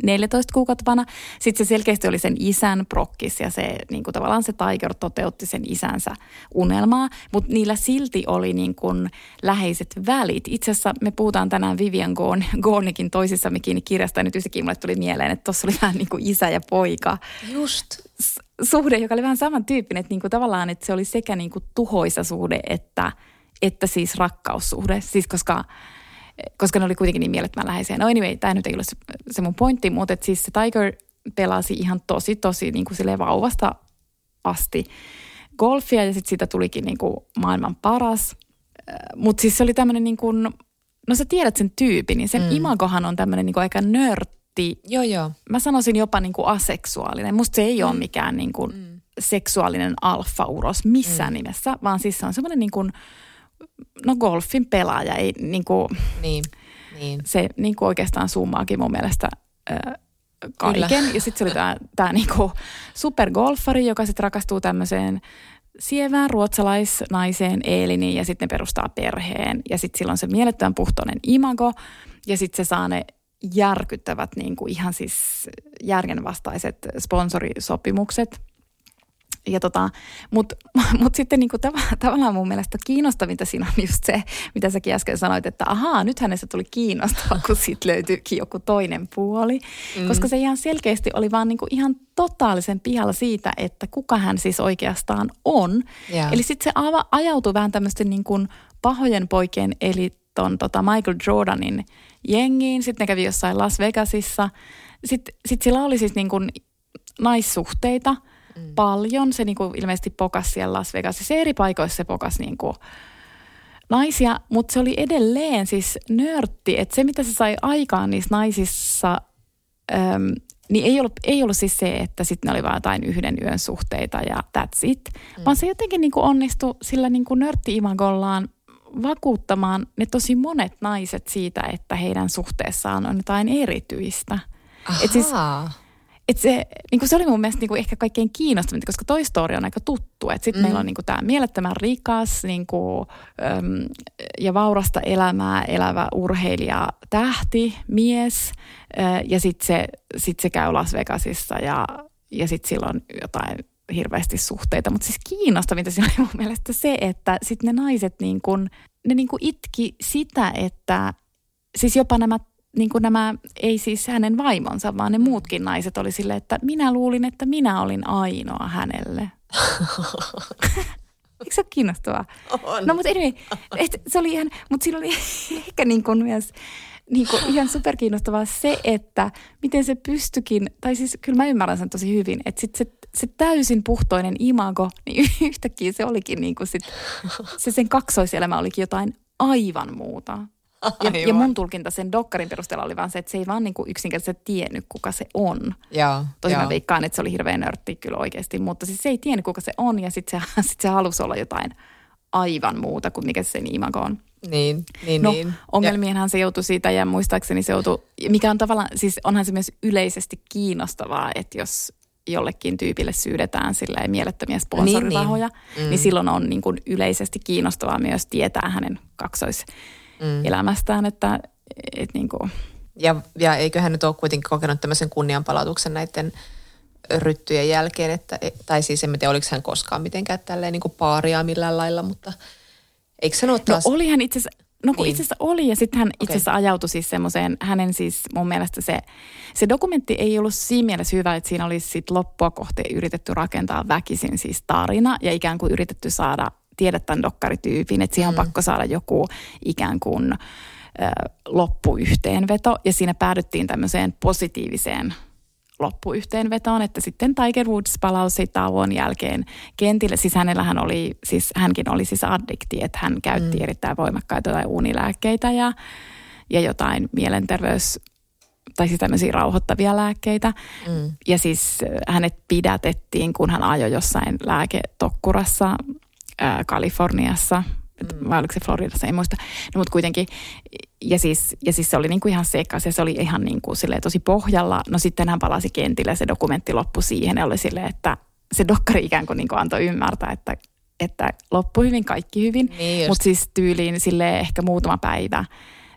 14 kuukautta vanha. Sitten se selkeästi oli sen isän prokkis ja se niin kuin tavallaan se Tiger toteutti sen isänsä unelmaa, mutta niillä silti oli niin kuin läheiset välit. Itse asiassa me puhutaan tänään Vivian Gorn, Gornikin toisissamme kiinni kirjasta ja nyt yhtäkkiä mulle tuli mieleen, että tuossa oli vähän niin kuin isä ja poika Just. suhde, joka oli vähän samantyyppinen, että niin kuin tavallaan, että se oli sekä niin kuin tuhoisa suhde että, että siis rakkaussuhde. Siis koska, koska ne oli kuitenkin niin mielettömän läheisiä. No anyway, tämä nyt ei ole se, se mun pointti, mutta että siis se Tiger pelasi ihan tosi, tosi niin kuin vauvasta asti golfia ja sitten siitä tulikin niin kuin maailman paras. Mutta siis se oli tämmöinen niin kuin, no sä tiedät sen tyypin, niin sen mm. imagohan on tämmöinen niin aika nörtti, Joo, joo. mä sanoisin jopa niin kuin aseksuaalinen. Musta se ei ole mikään niin kuin mm. seksuaalinen alfa-uros missään mm. nimessä, vaan siis se on semmoinen niin kuin, no golfin pelaaja. Ei, niin kuin, Niin. niin. se niin kuin oikeastaan summaakin mun mielestä ö, kaiken. Kyllä. Ja sitten se oli tämä tää niinku supergolfari, joka sitten rakastuu tämmöiseen sievään ruotsalaisnaiseen Eeliniin ja sitten ne perustaa perheen. Ja sitten silloin se mielettömän puhtoinen imago ja sitten se saa ne järkyttävät niin kuin ihan siis järjenvastaiset sponsorisopimukset. Ja tota, Mutta mut sitten niinku tav- tavallaan mun mielestä kiinnostavinta siinä on just se, mitä säkin äsken sanoit, että ahaa, nyt hänestä tuli kiinnostava, kun sitten löytyykin joku toinen puoli. Mm. Koska se ihan selkeästi oli vaan niinku ihan totaalisen pihalla siitä, että kuka hän siis oikeastaan on. Yeah. Eli sitten se ava- ajautui vähän tämmöisten niinku pahojen poikien, eli ton tota Michael Jordanin jengiin. Sitten ne kävi jossain Las Vegasissa. Sitten sit sillä oli siis niinku naissuhteita – mm. paljon. Se niinku ilmeisesti pokas siellä Las Vegasissa. Eri paikoissa se pokas niinku naisia, mutta se oli edelleen siis nörtti. Että se, mitä se sai aikaan niissä naisissa, äm, niin ei ollut, ei ollut siis se, että sitten ne oli vain jotain yhden yön suhteita ja that's it. Mm. Vaan se jotenkin niinku onnistui sillä niinku nörtti-imagollaan vakuuttamaan ne tosi monet naiset siitä, että heidän suhteessaan on jotain erityistä. Ahaa. Et siis, et se, niin se oli mun mielestä niin ehkä kaikkein kiinnostavinta, koska toi story on aika tuttu. Sitten mm. meillä on niin tämä mielettömän rikas niin kuin, äm, ja vaurasta elämää elävä urheilija, tähti, mies. Ä, ja sitten se, sit se käy Las Vegasissa ja, ja sitten sillä on jotain hirveästi suhteita. Mutta siis kiinnostavinta siinä oli mun mielestä se, että sitten ne naiset niin kuin, ne niin kuin itki sitä, että siis jopa nämä niin kuin nämä, ei siis hänen vaimonsa, vaan ne mm. muutkin naiset oli sille, että minä luulin, että minä olin ainoa hänelle. Eikö se ole kiinnostavaa? On. No mutta anyway, et, se oli ihan, mutta siinä oli ehkä niin kuin myös niin kuin ihan superkiinnostavaa se, että miten se pystyikin, tai siis kyllä mä ymmärrän sen tosi hyvin, että sit se, se täysin puhtoinen imago, niin yhtäkkiä se olikin niin kuin sit, se sen kaksoiselämä olikin jotain aivan muuta. Ja, ja mun tulkinta sen dokkarin perusteella oli vaan se, että se ei vaan niin kuin yksinkertaisesti tiennyt, kuka se on. Joo, Tosi mä veikkaan, että se oli hirveän nörtti kyllä oikeasti, mutta siis se ei tiennyt, kuka se on ja sitten se, sit se halusi olla jotain aivan muuta kuin mikä se sen imago on. Niin, niin, no, niin. ongelmienhan se joutui siitä ja muistaakseni se joutui, mikä on tavallaan, siis onhan se myös yleisesti kiinnostavaa, että jos jollekin tyypille syydetään sillä mielettömiä sponsorirahoja, niin, niin. Mm. niin silloin on niin kuin yleisesti kiinnostavaa myös tietää hänen mm. elämästään, että et niin kuin. Ja, ja eiköhän nyt ole kuitenkin kokenut tämmöisen kunnianpalautuksen näiden ryttyjen jälkeen, että, tai siis en tiedä, oliko hän koskaan mitenkään tälleen niin kuin paaria millään lailla, mutta eikö ole no taas... No olihan itse asiassa, No kun niin. itse asiassa oli ja sitten hän okay. itse asiassa ajautui siis semmoiseen, hänen siis mun mielestä se, se dokumentti ei ollut siinä mielessä hyvä, että siinä olisi sitten loppua kohti yritetty rakentaa väkisin siis tarina ja ikään kuin yritetty saada tiedät tämän dokkarityypin, että siihen on mm. pakko saada joku ikään kuin ö, loppuyhteenveto. Ja siinä päädyttiin tämmöiseen positiiviseen loppuyhteenvetoon, että sitten Tiger Woods palausi tauon jälkeen kentille. Siis hänellähän oli, siis hänkin oli siis addikti, että hän käytti mm. erittäin voimakkaita tai unilääkkeitä ja, ja jotain mielenterveys tai siis tämmöisiä rauhoittavia lääkkeitä. Mm. Ja siis hänet pidätettiin, kun hän ajoi jossain lääketokkurassa ää, Kaliforniassa, mm. vai oliko se Floridassa, ei muista. No, mutta kuitenkin, ja siis, ja siis se oli niinku ihan sekas ja se oli ihan niinku tosi pohjalla. No sitten hän palasi kentille se dokumentti loppui siihen ja oli silleen, että se dokkari ikään kuin niinku antoi ymmärtää, että, että loppui hyvin, kaikki hyvin. Niin Mutta siis tyyliin sille ehkä muutama päivä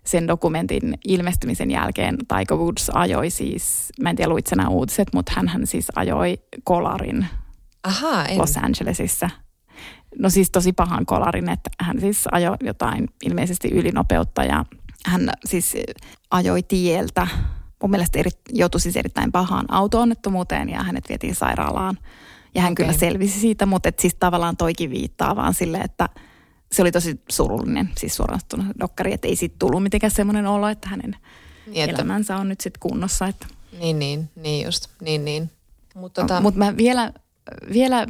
sen dokumentin ilmestymisen jälkeen Tiger Woods ajoi siis, mä en tiedä luit nämä uutiset, mutta hän siis ajoi kolarin Aha, en. Los Angelesissa. No siis tosi pahan kolarin, että hän siis ajoi jotain ilmeisesti ylinopeutta ja hän siis ajoi tieltä. Mun mielestä eri, joutui siis erittäin pahaan auto-onnettomuuteen ja hänet vietiin sairaalaan. Ja hän okay. kyllä selvisi siitä, mutta et siis tavallaan toikin viittaa vaan sille, että se oli tosi surullinen, siis suoraan dokkari, että ei siitä tullut mitenkään semmoinen olo, että hänen niin, että... elämänsä on nyt sitten kunnossa. Että... Niin, niin, niin just, niin, niin. Mutta tota... mut mä vielä vielä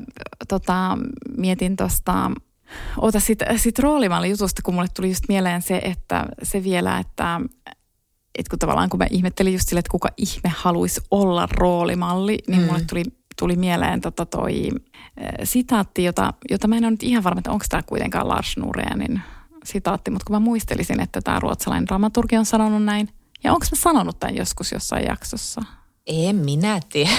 tota, mietin tuosta, ota sit, sit roolimalli jutusta, kun mulle tuli just mieleen se, että se vielä, että et kun tavallaan kun mä ihmettelin just sille, että kuka ihme haluaisi olla roolimalli, niin mm. mulle tuli, tuli mieleen tota toi äh, sitaatti, jota, jota mä en ole nyt ihan varma, että onko tämä kuitenkaan Lars Nurenin sitaatti, mutta kun mä muistelisin, että tämä ruotsalainen dramaturgi on sanonut näin, ja onko mä sanonut tämän joskus jossain jaksossa? En minä tiedä.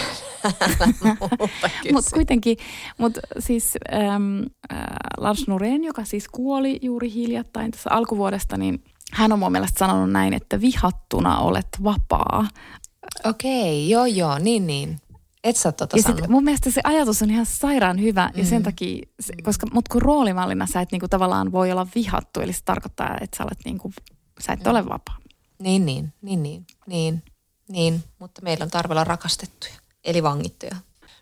mutta kuitenkin, mutta siis ähm, äh, Lars Norén, joka siis kuoli juuri hiljattain tässä alkuvuodesta, niin hän on mun mielestä sanonut näin, että vihattuna olet vapaa. Okei, joo joo, niin niin. Et sä tota ja sit mun mielestä se ajatus on ihan sairaan hyvä mm. ja sen mm. takia, se, koska mut kun roolimallina sä et niinku tavallaan voi olla vihattu, eli se tarkoittaa, että sä olet niinku, sä et mm. ole vapaa. Niin, niin, niin, niin, niin, niin, mutta meillä on tarve olla rakastettuja, eli vangittuja.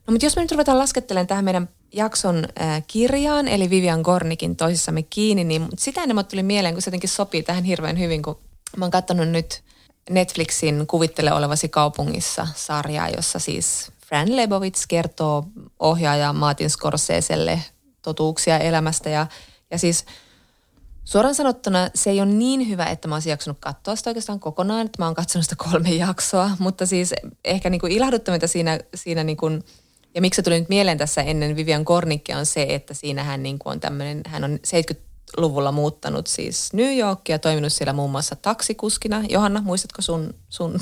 No mutta jos me nyt ruvetaan laskettelemaan tähän meidän jakson äh, kirjaan, eli Vivian Gornikin toisissamme kiinni, niin sitä enemmän tuli mieleen, kun se jotenkin sopii tähän hirveän hyvin, kun mä oon katsonut nyt Netflixin Kuvittele olevasi kaupungissa sarjaa, jossa siis Fran Lebowitz kertoo ohjaaja Martin Scorseselle totuuksia elämästä ja, ja siis Suoraan sanottuna se ei ole niin hyvä, että mä olisin jaksanut katsoa sitä oikeastaan kokonaan, että mä oon katsonut sitä kolme jaksoa, mutta siis ehkä niin kuin ilahduttavinta siinä, siinä niin kuin, ja miksi se tuli nyt mieleen tässä ennen Vivian Kornikkia on se, että siinä hän niin kuin on tämmöinen, hän on 70-luvulla muuttanut siis New Yorkia, toiminut siellä muun muassa taksikuskina. Johanna, muistatko sun, sun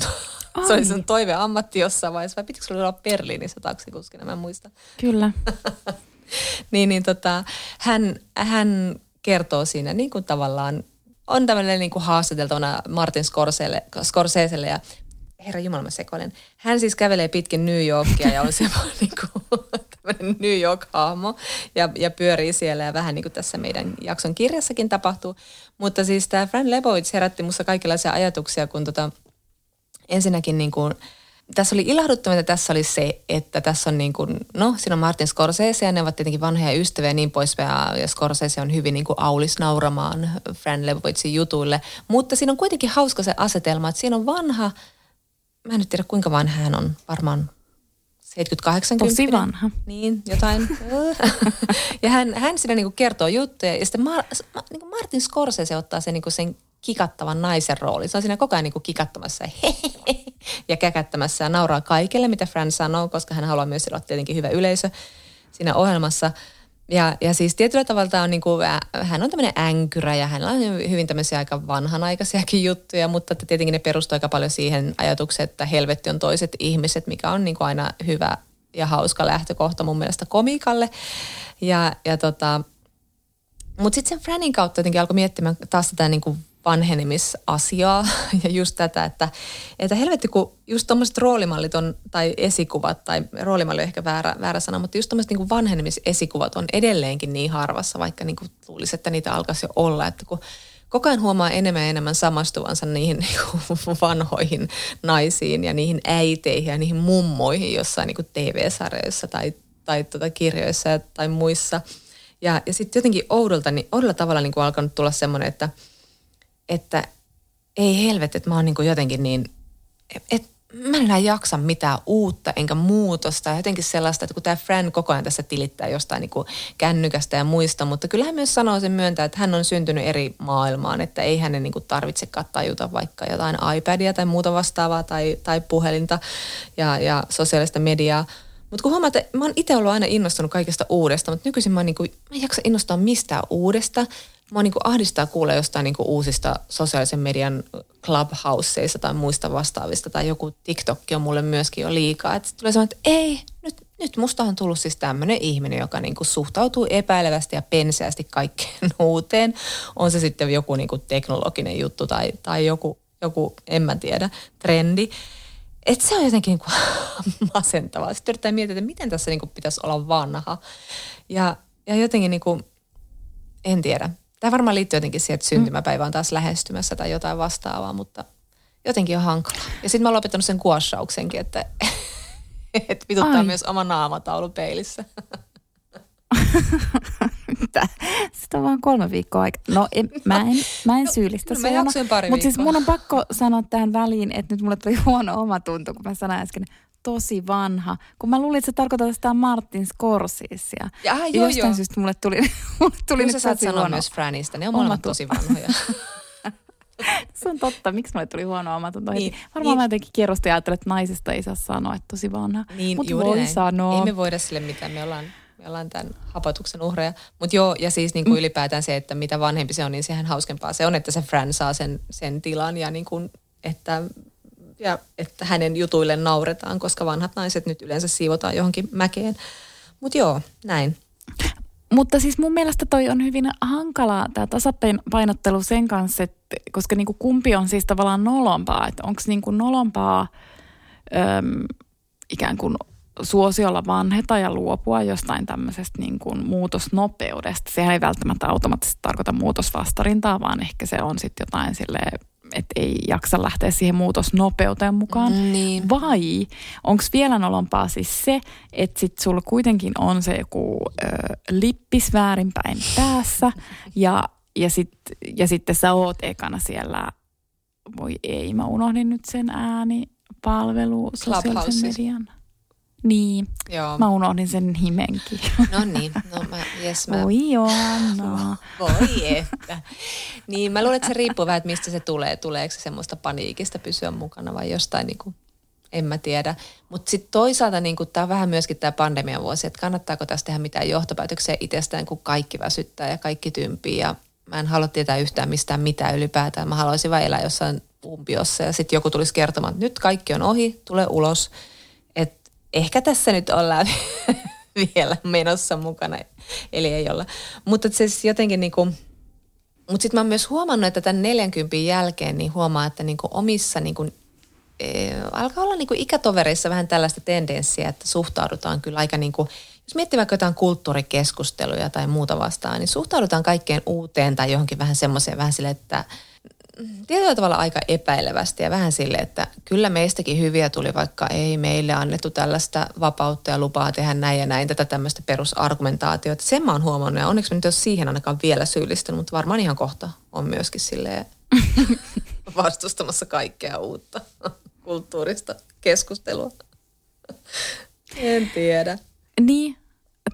se oli sun toiveammatti jossain vaiheessa, vai pitikö sulla olla Berliinissä taksikuskina, mä en muista. Kyllä. niin, niin tota, hän, hän kertoo siinä niin kuin tavallaan, on tämmöinen niin kuin haastateltavana Martin Scorseselle, Scorseselle ja herra Jumala mä sekoilen. Hän siis kävelee pitkin New Yorkia ja on semmoinen niin kuin, New York-hahmo ja, ja pyörii siellä ja vähän niin kuin tässä meidän jakson kirjassakin tapahtuu. Mutta siis tämä Fran Lebowitz herätti musta kaikenlaisia ajatuksia, kun tota, ensinnäkin niin kuin, tässä oli ilahduttavinta tässä oli se, että tässä on niin kuin, no siinä on Martin Scorsese ja ne ovat tietenkin vanhoja ystäviä ja niin poispäin ja Scorsese on hyvin niin kuin aulis nauramaan Fran Lebowitzin jutuille. Mutta siinä on kuitenkin hauska se asetelma, että siinä on vanha, mä en nyt tiedä kuinka vanha hän on, varmaan 70-80. Tosi vanha. Niin, jotain. ja hän, hän siinä niin kuin kertoo juttuja ja sitten Mar, niin kuin Martin Scorsese ottaa sen, niin kuin sen kikattavan naisen rooli. Se on siinä koko ajan niin kuin kikattamassa ja käkättämässä ja nauraa kaikille, mitä Fran sanoo, koska hän haluaa myös olla tietenkin hyvä yleisö siinä ohjelmassa. Ja, ja siis tietyllä tavalla on niin kuin, hän on tämmöinen änkyrä ja hänellä on hyvin tämmöisiä aika vanhanaikaisiakin juttuja, mutta että tietenkin ne perustuu aika paljon siihen ajatukseen, että helvetti on toiset ihmiset, mikä on niin kuin aina hyvä ja hauska lähtökohta mun mielestä komikalle. Ja, ja tota, mutta sitten sen Franin kautta jotenkin alkoi miettimään taas tätä niin kuin vanhenemisasiaa ja just tätä, että, että helvetti kun just tuommoiset roolimallit on, tai esikuvat, tai roolimalli on ehkä väärä, väärä sana, mutta just tuommoiset niin vanhenemisesikuvat on edelleenkin niin harvassa, vaikka niin kuin luulisi, että niitä alkaisi jo olla, että kun koko ajan huomaa enemmän ja enemmän samastuvansa niihin niin vanhoihin naisiin ja niihin äiteihin ja niihin mummoihin jossain niin TV-sarjoissa tai, tai tuota kirjoissa tai muissa. Ja, ja sitten jotenkin oudolta, niin, oudolla tavalla niin kuin alkanut tulla semmoinen, että – että ei helvet, että mä oon niin kuin jotenkin niin, että mä en enää jaksa mitään uutta enkä muutosta. Jotenkin sellaista, että kun tämä Fran koko ajan tässä tilittää jostain niin kuin kännykästä ja muista, mutta kyllä hän myös sanoo sen myöntää, että hän on syntynyt eri maailmaan, että ei hänen niin kuin tarvitse tajuta vaikka jotain iPadia tai muuta vastaavaa tai, tai puhelinta ja, ja sosiaalista mediaa. Mutta kun huomaat, että mä oon itse ollut aina innostunut kaikesta uudesta, mutta nykyisin mä, niin kuin, mä en jaksa innostaa mistään uudesta mua niin kuin ahdistaa kuulla jostain niin kuin uusista sosiaalisen median clubhouseista tai muista vastaavista tai joku TikTok on mulle myöskin jo liikaa. Että tulee sanoa, että ei, nyt, nyt musta on tullut siis tämmöinen ihminen, joka niin kuin suhtautuu epäilevästi ja penseästi kaikkeen uuteen. On se sitten joku niin kuin teknologinen juttu tai, tai joku, joku, en mä tiedä, trendi. Että se on jotenkin niin kuin masentavaa. Sitten yrittää miettiä, että miten tässä niin kuin pitäisi olla vanha. Ja, ja jotenkin niin kuin, en tiedä. Tämä varmaan liittyy jotenkin siihen, että syntymäpäivä on taas lähestymässä tai jotain vastaavaa, mutta jotenkin on hankala. Ja sitten mä oon lopettanut sen kuossauksenkin, että, että vituttaa Ai. myös oma naamataulu peilissä. Mitä? Sitä on vaan kolme viikkoa aika. No en, mä, en, mä en no, syyllistä no, no, Mutta siis mun on pakko sanoa tähän väliin, että nyt mulle tuli huono omatunto, kun mä sanoin äsken, tosi vanha. Kun mä luulin, että se tarkoittaa sitä Martin Scorsesea. Ja, ah, joo, jostain joo. syystä mulle tuli, mulle tuli nyt tosi sanoa myös Franista. Ne on molemmat tosi vanhoja. se on totta. Miksi mulle tuli huono omatunto niin, Varmaan niin. mä jotenkin kierrosti ja ajattelin, että naisesta ei saa sanoa, että tosi vanha. Niin, Mutta voi näin. sanoa. Ei me voida sille mitään. Me ollaan, me ollaan tämän hapotuksen uhreja. Mutta joo, ja siis niin kuin mm. ylipäätään se, että mitä vanhempi se on, niin sehän hauskempaa se on, että se Fran saa sen, sen tilan ja niin kuin, että ja että hänen jutuille nauretaan, koska vanhat naiset nyt yleensä siivotaan johonkin mäkeen. Mutta joo, näin. Mutta siis mun mielestä toi on hyvin hankalaa tämä tasapainottelu sen kanssa, että koska niin kuin kumpi on siis tavallaan nolompaa, että onko niin kuin nolompaa äm, ikään kuin suosiolla vanheta ja luopua jostain tämmöisestä niin kuin muutosnopeudesta. Sehän ei välttämättä automaattisesti tarkoita muutosvastarintaa, vaan ehkä se on sitten jotain silleen että ei jaksa lähteä siihen muutosnopeuteen mukaan. Mm, niin. Vai onko vielä nolompaa siis se, että sit sulla kuitenkin on se joku ö, lippis väärinpäin päässä ja, ja, sit, ja sitten sä oot ekana siellä, voi ei, mä unohdin nyt sen ääni, palvelu, sosiaalisen median. Niin, Joo. mä unohdin sen nimenkin. No niin, no mä, jes mä... Voi Joanna. Voi että. Niin, mä luulen, että se riippuu vähän, että mistä se tulee. Tuleeko se semmoista paniikista pysyä mukana vai jostain niin kuin, en mä tiedä. Mutta sitten toisaalta niin tämä on vähän myöskin tämä pandemian vuosi, että kannattaako tästä tehdä mitään johtopäätöksiä itsestään, kun kaikki väsyttää ja kaikki tympii ja mä en halua tietää yhtään mistään mitään ylipäätään. Mä haluaisin vain elää jossain umpiossa ja sitten joku tulisi kertomaan, että nyt kaikki on ohi, tule ulos. Ehkä tässä nyt ollaan vielä menossa mukana, eli ei olla. Mutta se siis jotenkin niin kuin, mutta sitten mä oon myös huomannut, että tämän 40 jälkeen niin huomaa, että niin kuin omissa niin kuin, e, alkaa olla niin kuin ikätovereissa vähän tällaista tendenssiä, että suhtaudutaan kyllä aika niin kuin, jos miettii vaikka jotain kulttuurikeskusteluja tai muuta vastaan, niin suhtaudutaan kaikkeen uuteen tai johonkin vähän semmoiseen vähän sille, että tietyllä tavalla aika epäilevästi ja vähän sille, että kyllä meistäkin hyviä tuli, vaikka ei meille annettu tällaista vapautta ja lupaa tehdä näin ja näin, tätä tämmöistä perusargumentaatiota. Sen mä oon huomannut ja onneksi mä nyt ole siihen ainakaan vielä syyllistynyt, mutta varmaan ihan kohta on myöskin silleen vastustamassa kaikkea uutta kulttuurista keskustelua. En tiedä. Niin,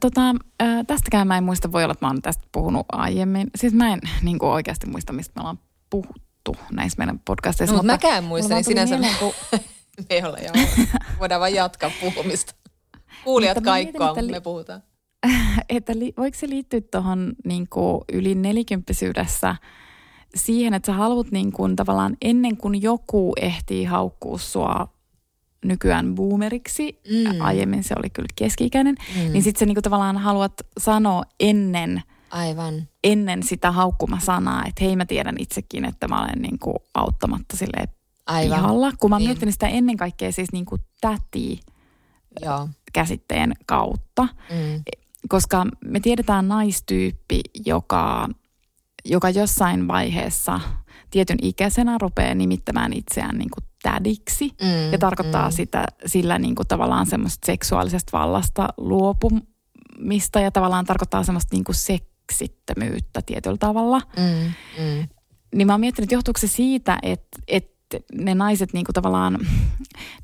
tota, äh, tästäkään mä en muista, voi olla, että mä oon tästä puhunut aiemmin. Siis mä en niin kuin oikeasti muista, mistä me ollaan puhuttu näissä meidän podcasteissa. No, mutta mäkään muista, niin sinänsä mieleen, kun... me ei olla Voidaan vaan jatkaa puhumista. Kuulijat kaikkoa, mutta me puhutaan. Että li, voiko se liittyä tuohon niin yli nelikymppisyydessä siihen, että sä haluat niin kuin, tavallaan ennen kuin joku ehtii haukkua sua nykyään boomeriksi, mm. aiemmin se oli kyllä keski-ikäinen, mm. niin sitten sä niinku tavallaan haluat sanoa ennen, Aivan. ennen sitä haukkumasanaa, että hei mä tiedän itsekin, että mä olen niinku auttamatta sille Aivan. pihalla. Kun mä niin. miettinyt sitä ennen kaikkea siis niinku täti Joo. käsitteen kautta, mm. koska me tiedetään naistyyppi, joka, joka jossain vaiheessa tietyn ikäisenä rupeaa nimittämään itseään niin kuin tädiksi mm, ja tarkoittaa mm. sitä, sillä niin kuin tavallaan semmoista seksuaalisesta vallasta luopumista ja tavallaan tarkoittaa semmoista niin kuin seksittömyyttä tietyllä tavalla. Mm, mm. Niin mä oon miettinyt, johtuuko se siitä, että, että ne naiset niinku tavallaan,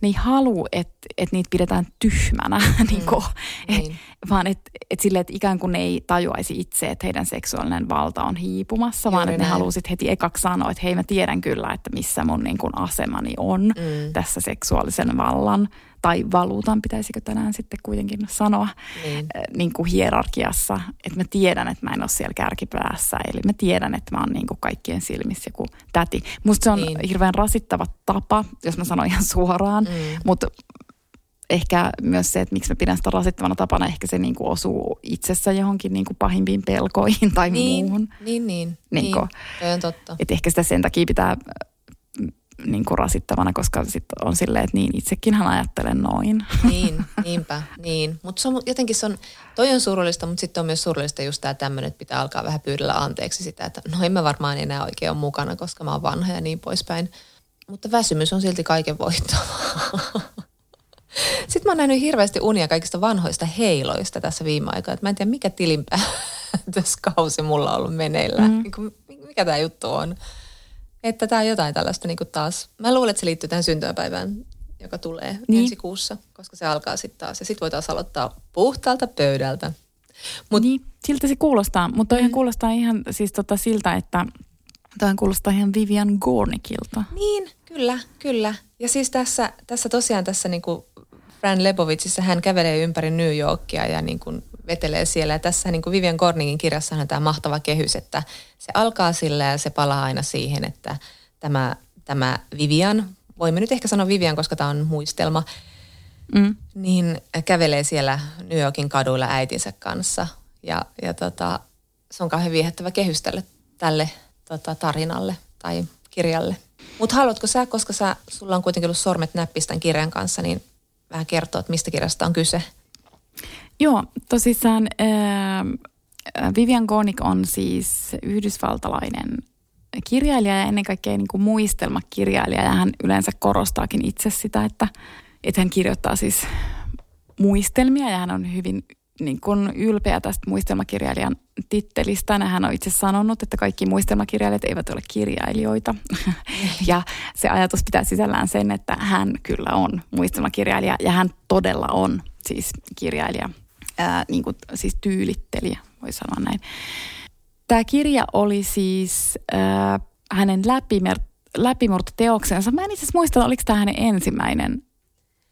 ne ei halua, että, että niitä pidetään tyhmänä, mm, niinku, niin. et, vaan että et silleen, että ikään kuin ne ei tajuaisi itse, että heidän seksuaalinen valta on hiipumassa, Juuri vaan että ne haluaisivat heti ekaksi sanoa, että hei mä tiedän kyllä, että missä mun niin kuin asemani on mm. tässä seksuaalisen vallan tai valuutan, pitäisikö tänään sitten kuitenkin sanoa, niin. Niin kuin hierarkiassa, että mä tiedän, että mä en ole siellä kärkipäässä, eli mä tiedän, että mä oon niin kuin kaikkien silmissä joku täti. Musta se on niin. hirveän rasittava tapa, jos mä sanon ihan suoraan, mm. mutta ehkä myös se, että miksi mä pidän sitä rasittavana tapana, ehkä se niin kuin osuu itsessä johonkin niin kuin pahimpiin pelkoihin tai niin, muuhun. Niin, niin. niin, niin. Toi on totta. Että ehkä sitä sen takia pitää niin kuin rasittavana, koska sit on silleen, että niin itsekinhän ajattelen noin. Niin, niinpä, niin. Mutta jotenkin se on, toi on surullista, mutta sitten on myös surullista just tämä tämmöinen, että pitää alkaa vähän pyydellä anteeksi sitä, että no en mä varmaan enää oikein ole mukana, koska mä oon vanha ja niin poispäin. Mutta väsymys on silti kaiken voittava. Sitten mä oon nähnyt hirveästi unia kaikista vanhoista heiloista tässä viime aikoina. Mä en tiedä, mikä tilinpäätöskausi mulla on ollut meneillään. Mm. Mikä tämä juttu on? Että tämä on jotain tällaista niin taas. Mä luulen, että se liittyy tähän syntymäpäivään, joka tulee niin. ensi kuussa, koska se alkaa sitten taas. Ja sitten voi taas aloittaa puhtaalta pöydältä. Mut, niin, siltä se kuulostaa. Mutta toihan mm. kuulostaa ihan siis tota siltä, että toihan kuulostaa ihan Vivian Gornikilta. Niin, kyllä, kyllä. Ja siis tässä, tässä tosiaan tässä niin kuin Fran Lebovitsissa hän kävelee ympäri New Yorkia ja niin kuin vetelee siellä. Ja tässä niin kuin Vivian Gorningin kirjassa on tämä mahtava kehys, että se alkaa sillä ja se palaa aina siihen, että tämä, tämä Vivian, voimme nyt ehkä sanoa Vivian, koska tämä on muistelma, mm. niin kävelee siellä New Yorkin kaduilla äitinsä kanssa. Ja, ja tota, se on kauhean viehättävä kehys tälle, tälle tota, tarinalle tai kirjalle. Mutta haluatko sä, koska sä, sulla on kuitenkin ollut sormet näppistä kirjan kanssa, niin vähän kertoa, että mistä kirjasta on kyse? Joo, tosissaan äh, Vivian Gornick on siis yhdysvaltalainen kirjailija ja ennen kaikkea niin kuin muistelmakirjailija. Ja hän yleensä korostaakin itse sitä, että, että hän kirjoittaa siis muistelmia ja hän on hyvin niin kuin ylpeä tästä muistelmakirjailijan tittelistä. Hän on itse sanonut, että kaikki muistelmakirjailijat eivät ole kirjailijoita. ja se ajatus pitää sisällään sen, että hän kyllä on muistelmakirjailija ja hän todella on siis kirjailija, ää, niin kuin, siis tyylittelijä, voi sanoa näin. Tämä kirja oli siis ää, hänen läpimur- teoksensa. Mä en itse asiassa muista, oliko tämä hänen ensimmäinen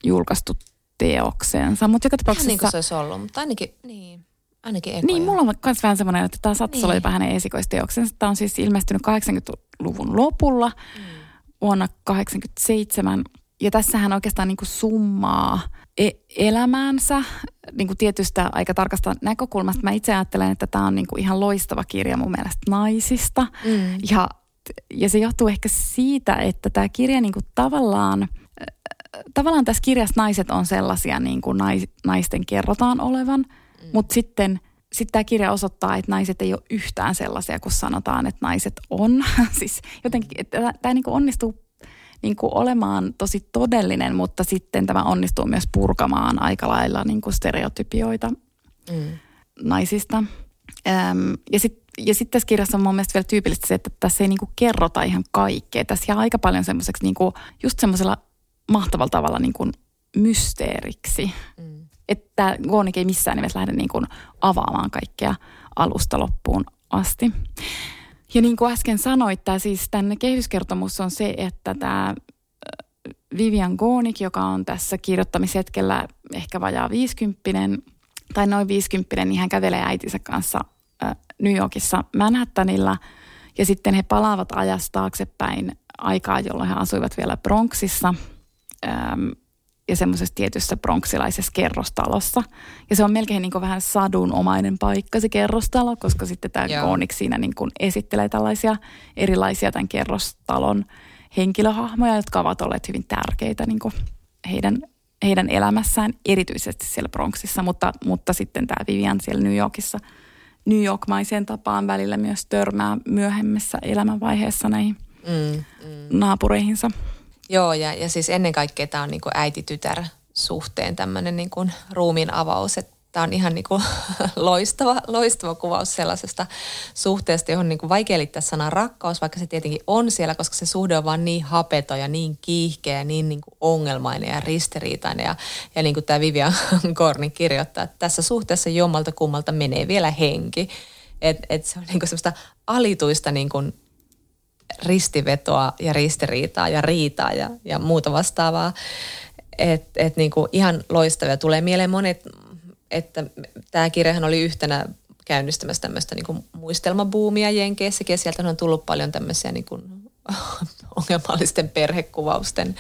julkaistu teoksensa. Mutta joka tapauksessa... niin kuin se olisi ollut, mutta ainakin, niin, ainakin ekoja. Niin, mulla on myös vähän semmoinen, että tämä saattaisi niin. olla jopa hänen esikoisteoksensa. Tämä on siis ilmestynyt 80-luvun lopulla mm. vuonna 87. Ja tässä hän oikeastaan niin kuin summaa elämäänsä niin kuin tietystä aika tarkasta näkökulmasta. Mä itse ajattelen, että tämä on niin kuin ihan loistava kirja mun mielestä naisista. Mm. Ja, ja se johtuu ehkä siitä, että tämä kirja niin kuin tavallaan – tavallaan tässä kirjassa naiset on sellaisia, niin kuin nais, naisten kerrotaan olevan, mm. mutta sitten sitten tämä kirja osoittaa, että naiset ei ole yhtään sellaisia, kun sanotaan, että naiset on. siis jotenkin, että tämä niin onnistuu niin kuin olemaan tosi todellinen, mutta sitten tämä onnistuu myös purkamaan aika lailla niin kuin stereotypioita mm. naisista. Öm, ja sitten ja sitten tässä kirjassa on mun mielestä vielä tyypillistä se, että tässä ei niinku kerrota ihan kaikkea. Tässä jää aika paljon semmoiseksi niinku, just semmoisella mahtavalla tavalla niin kuin mysteeriksi. Mm. Että Goonik ei missään nimessä lähde niin kuin avaamaan kaikkea alusta loppuun asti. Ja niin kuin äsken sanoit, tämä siis tänne kehyskertomus on se, että tämä äh, Vivian Goonik, joka on tässä kirjoittamishetkellä ehkä vajaa 50 tai noin 50, niin hän kävelee äitinsä kanssa äh, New Yorkissa Manhattanilla. Ja sitten he palaavat ajasta taaksepäin aikaa, jolloin he asuivat vielä Bronxissa – ja semmoisessa tietyssä bronksilaisessa kerrostalossa. Ja se on melkein niin kuin vähän sadunomainen paikka se kerrostalo, koska sitten tämä Koonik siinä niin kuin esittelee tällaisia erilaisia tämän kerrostalon henkilöhahmoja, jotka ovat olleet hyvin tärkeitä niin kuin heidän, heidän elämässään, erityisesti siellä Bronxissa, mutta, mutta sitten tämä Vivian siellä New Yorkissa New York-maiseen tapaan välillä myös törmää myöhemmässä elämänvaiheessa näihin mm, mm. naapureihinsa. Joo, ja, ja siis ennen kaikkea tämä on niin kuin äiti-tytär suhteen tämmöinen niin kuin ruumiin avaus, että tämä on ihan niin kuin loistava, loistava kuvaus sellaisesta suhteesta, johon niin kuin vaikea liittää sanaa rakkaus, vaikka se tietenkin on siellä, koska se suhde on vaan niin hapeto ja niin kiihkeä ja niin, niin kuin ongelmainen ja ristiriitainen. Ja, ja niin kuin tämä Vivian Korni kirjoittaa, että tässä suhteessa jommalta kummalta menee vielä henki. Että et se on niin kuin semmoista alituista niin kuin ristivetoa ja ristiriitaa ja riitaa ja, ja muuta vastaavaa. Että et niinku ihan loistavia. Tulee mieleen monet, että tämä kirjahan oli yhtenä käynnistämässä tämmöistä niinku muistelmabuumia Jenkeissäkin ja sieltä on tullut paljon tämmöisiä niinku ongelmallisten perhekuvausten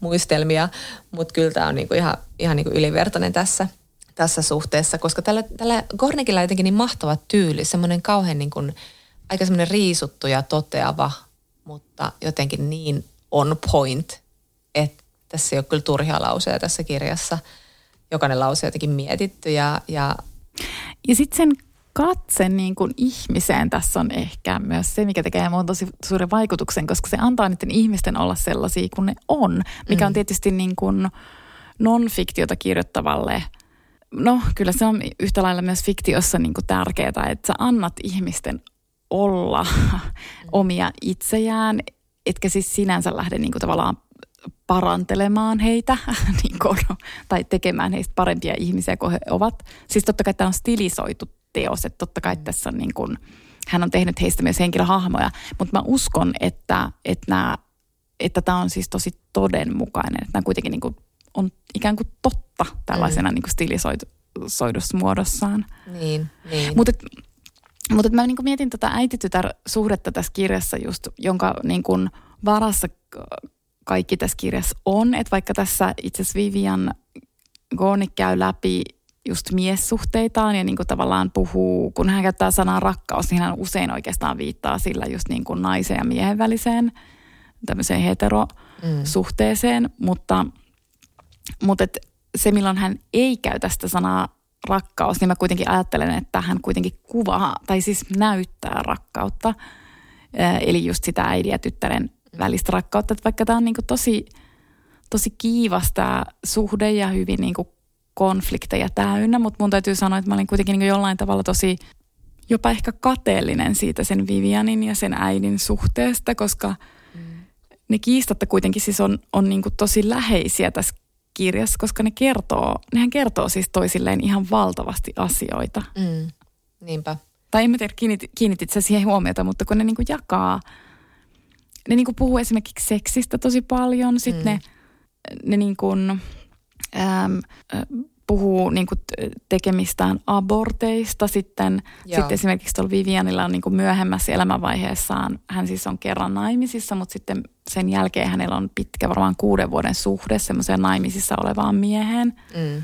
muistelmia, mutta kyllä tämä on niinku ihan, ihan niinku ylivertainen tässä, tässä suhteessa, koska tällä, tällä Gornikilla on jotenkin niin mahtava tyyli, semmoinen kauhean niin kuin, aika semmoinen riisuttu ja toteava mutta jotenkin niin on point, että tässä ei ole kyllä turhia lauseja tässä kirjassa. Jokainen lause on jotenkin mietitty ja... Ja, ja sitten sen katse niin kuin ihmiseen tässä on ehkä myös se, mikä tekee mun tosi suuren vaikutuksen, koska se antaa niiden ihmisten olla sellaisia kuin ne on, mikä mm. on tietysti niin kuin non-fiktiota kirjoittavalle No kyllä se on yhtä lailla myös fiktiossa niin kuin tärkeää, että sä annat ihmisten olla omia itsejään, etkä siis sinänsä lähde niin kuin tavallaan parantelemaan heitä niin kuin, tai tekemään heistä parempia ihmisiä kuin he ovat. Siis totta kai tämä on stilisoitu teos, että totta kai tässä on niin kuin, hän on tehnyt heistä myös henkilöhahmoja, mutta mä uskon, että, että, nämä, että tämä on siis tosi todenmukainen, että nämä kuitenkin niin kuin on ikään kuin totta tällaisena mm. niin kuin stilisoidussa muodossaan. Niin, niin. Mutta mutta mä niin mietin tätä äititytär-suhdetta tässä kirjassa just, jonka niin kuin varassa kaikki tässä kirjassa on. Että vaikka tässä itse asiassa Vivian Goonik käy läpi just miessuhteitaan ja niin kuin tavallaan puhuu, kun hän käyttää sanaa rakkaus, niin hän usein oikeastaan viittaa sillä just niin kuin naisen ja miehen väliseen tämmöiseen heterosuhteeseen, mm. mutta, mutta et se milloin hän ei käytä sitä sanaa rakkaus, niin mä kuitenkin ajattelen, että hän kuitenkin kuvaa tai siis näyttää rakkautta. Eli just sitä äidin ja tyttären välistä rakkautta, että vaikka tämä on niin tosi, tosi kiivas tämä suhde ja hyvin niin konflikteja täynnä, mutta mun täytyy sanoa, että mä olin kuitenkin niin jollain tavalla tosi jopa ehkä kateellinen siitä sen Vivianin ja sen äidin suhteesta, koska mm. ne kiistatta kuitenkin siis on, on niin tosi läheisiä tässä kirjassa, koska ne kertoo, nehän kertoo siis toisilleen ihan valtavasti asioita. Mm. Niinpä. Tai en mä tiedä, kiinnitit, kiinnitit sä siihen huomiota, mutta kun ne niin jakaa, ne niin puhuu esimerkiksi seksistä tosi paljon, sitten mm. ne, ne niin kuin, äm, puhuu niin kuin tekemistään aborteista. Sitten, sitten esimerkiksi tuolla Vivianilla on niin kuin myöhemmässä elämänvaiheessaan, hän siis on kerran naimisissa, mutta sitten sen jälkeen hänellä on pitkä, varmaan kuuden vuoden suhde semmoiseen naimisissa olevaan mieheen. Mm.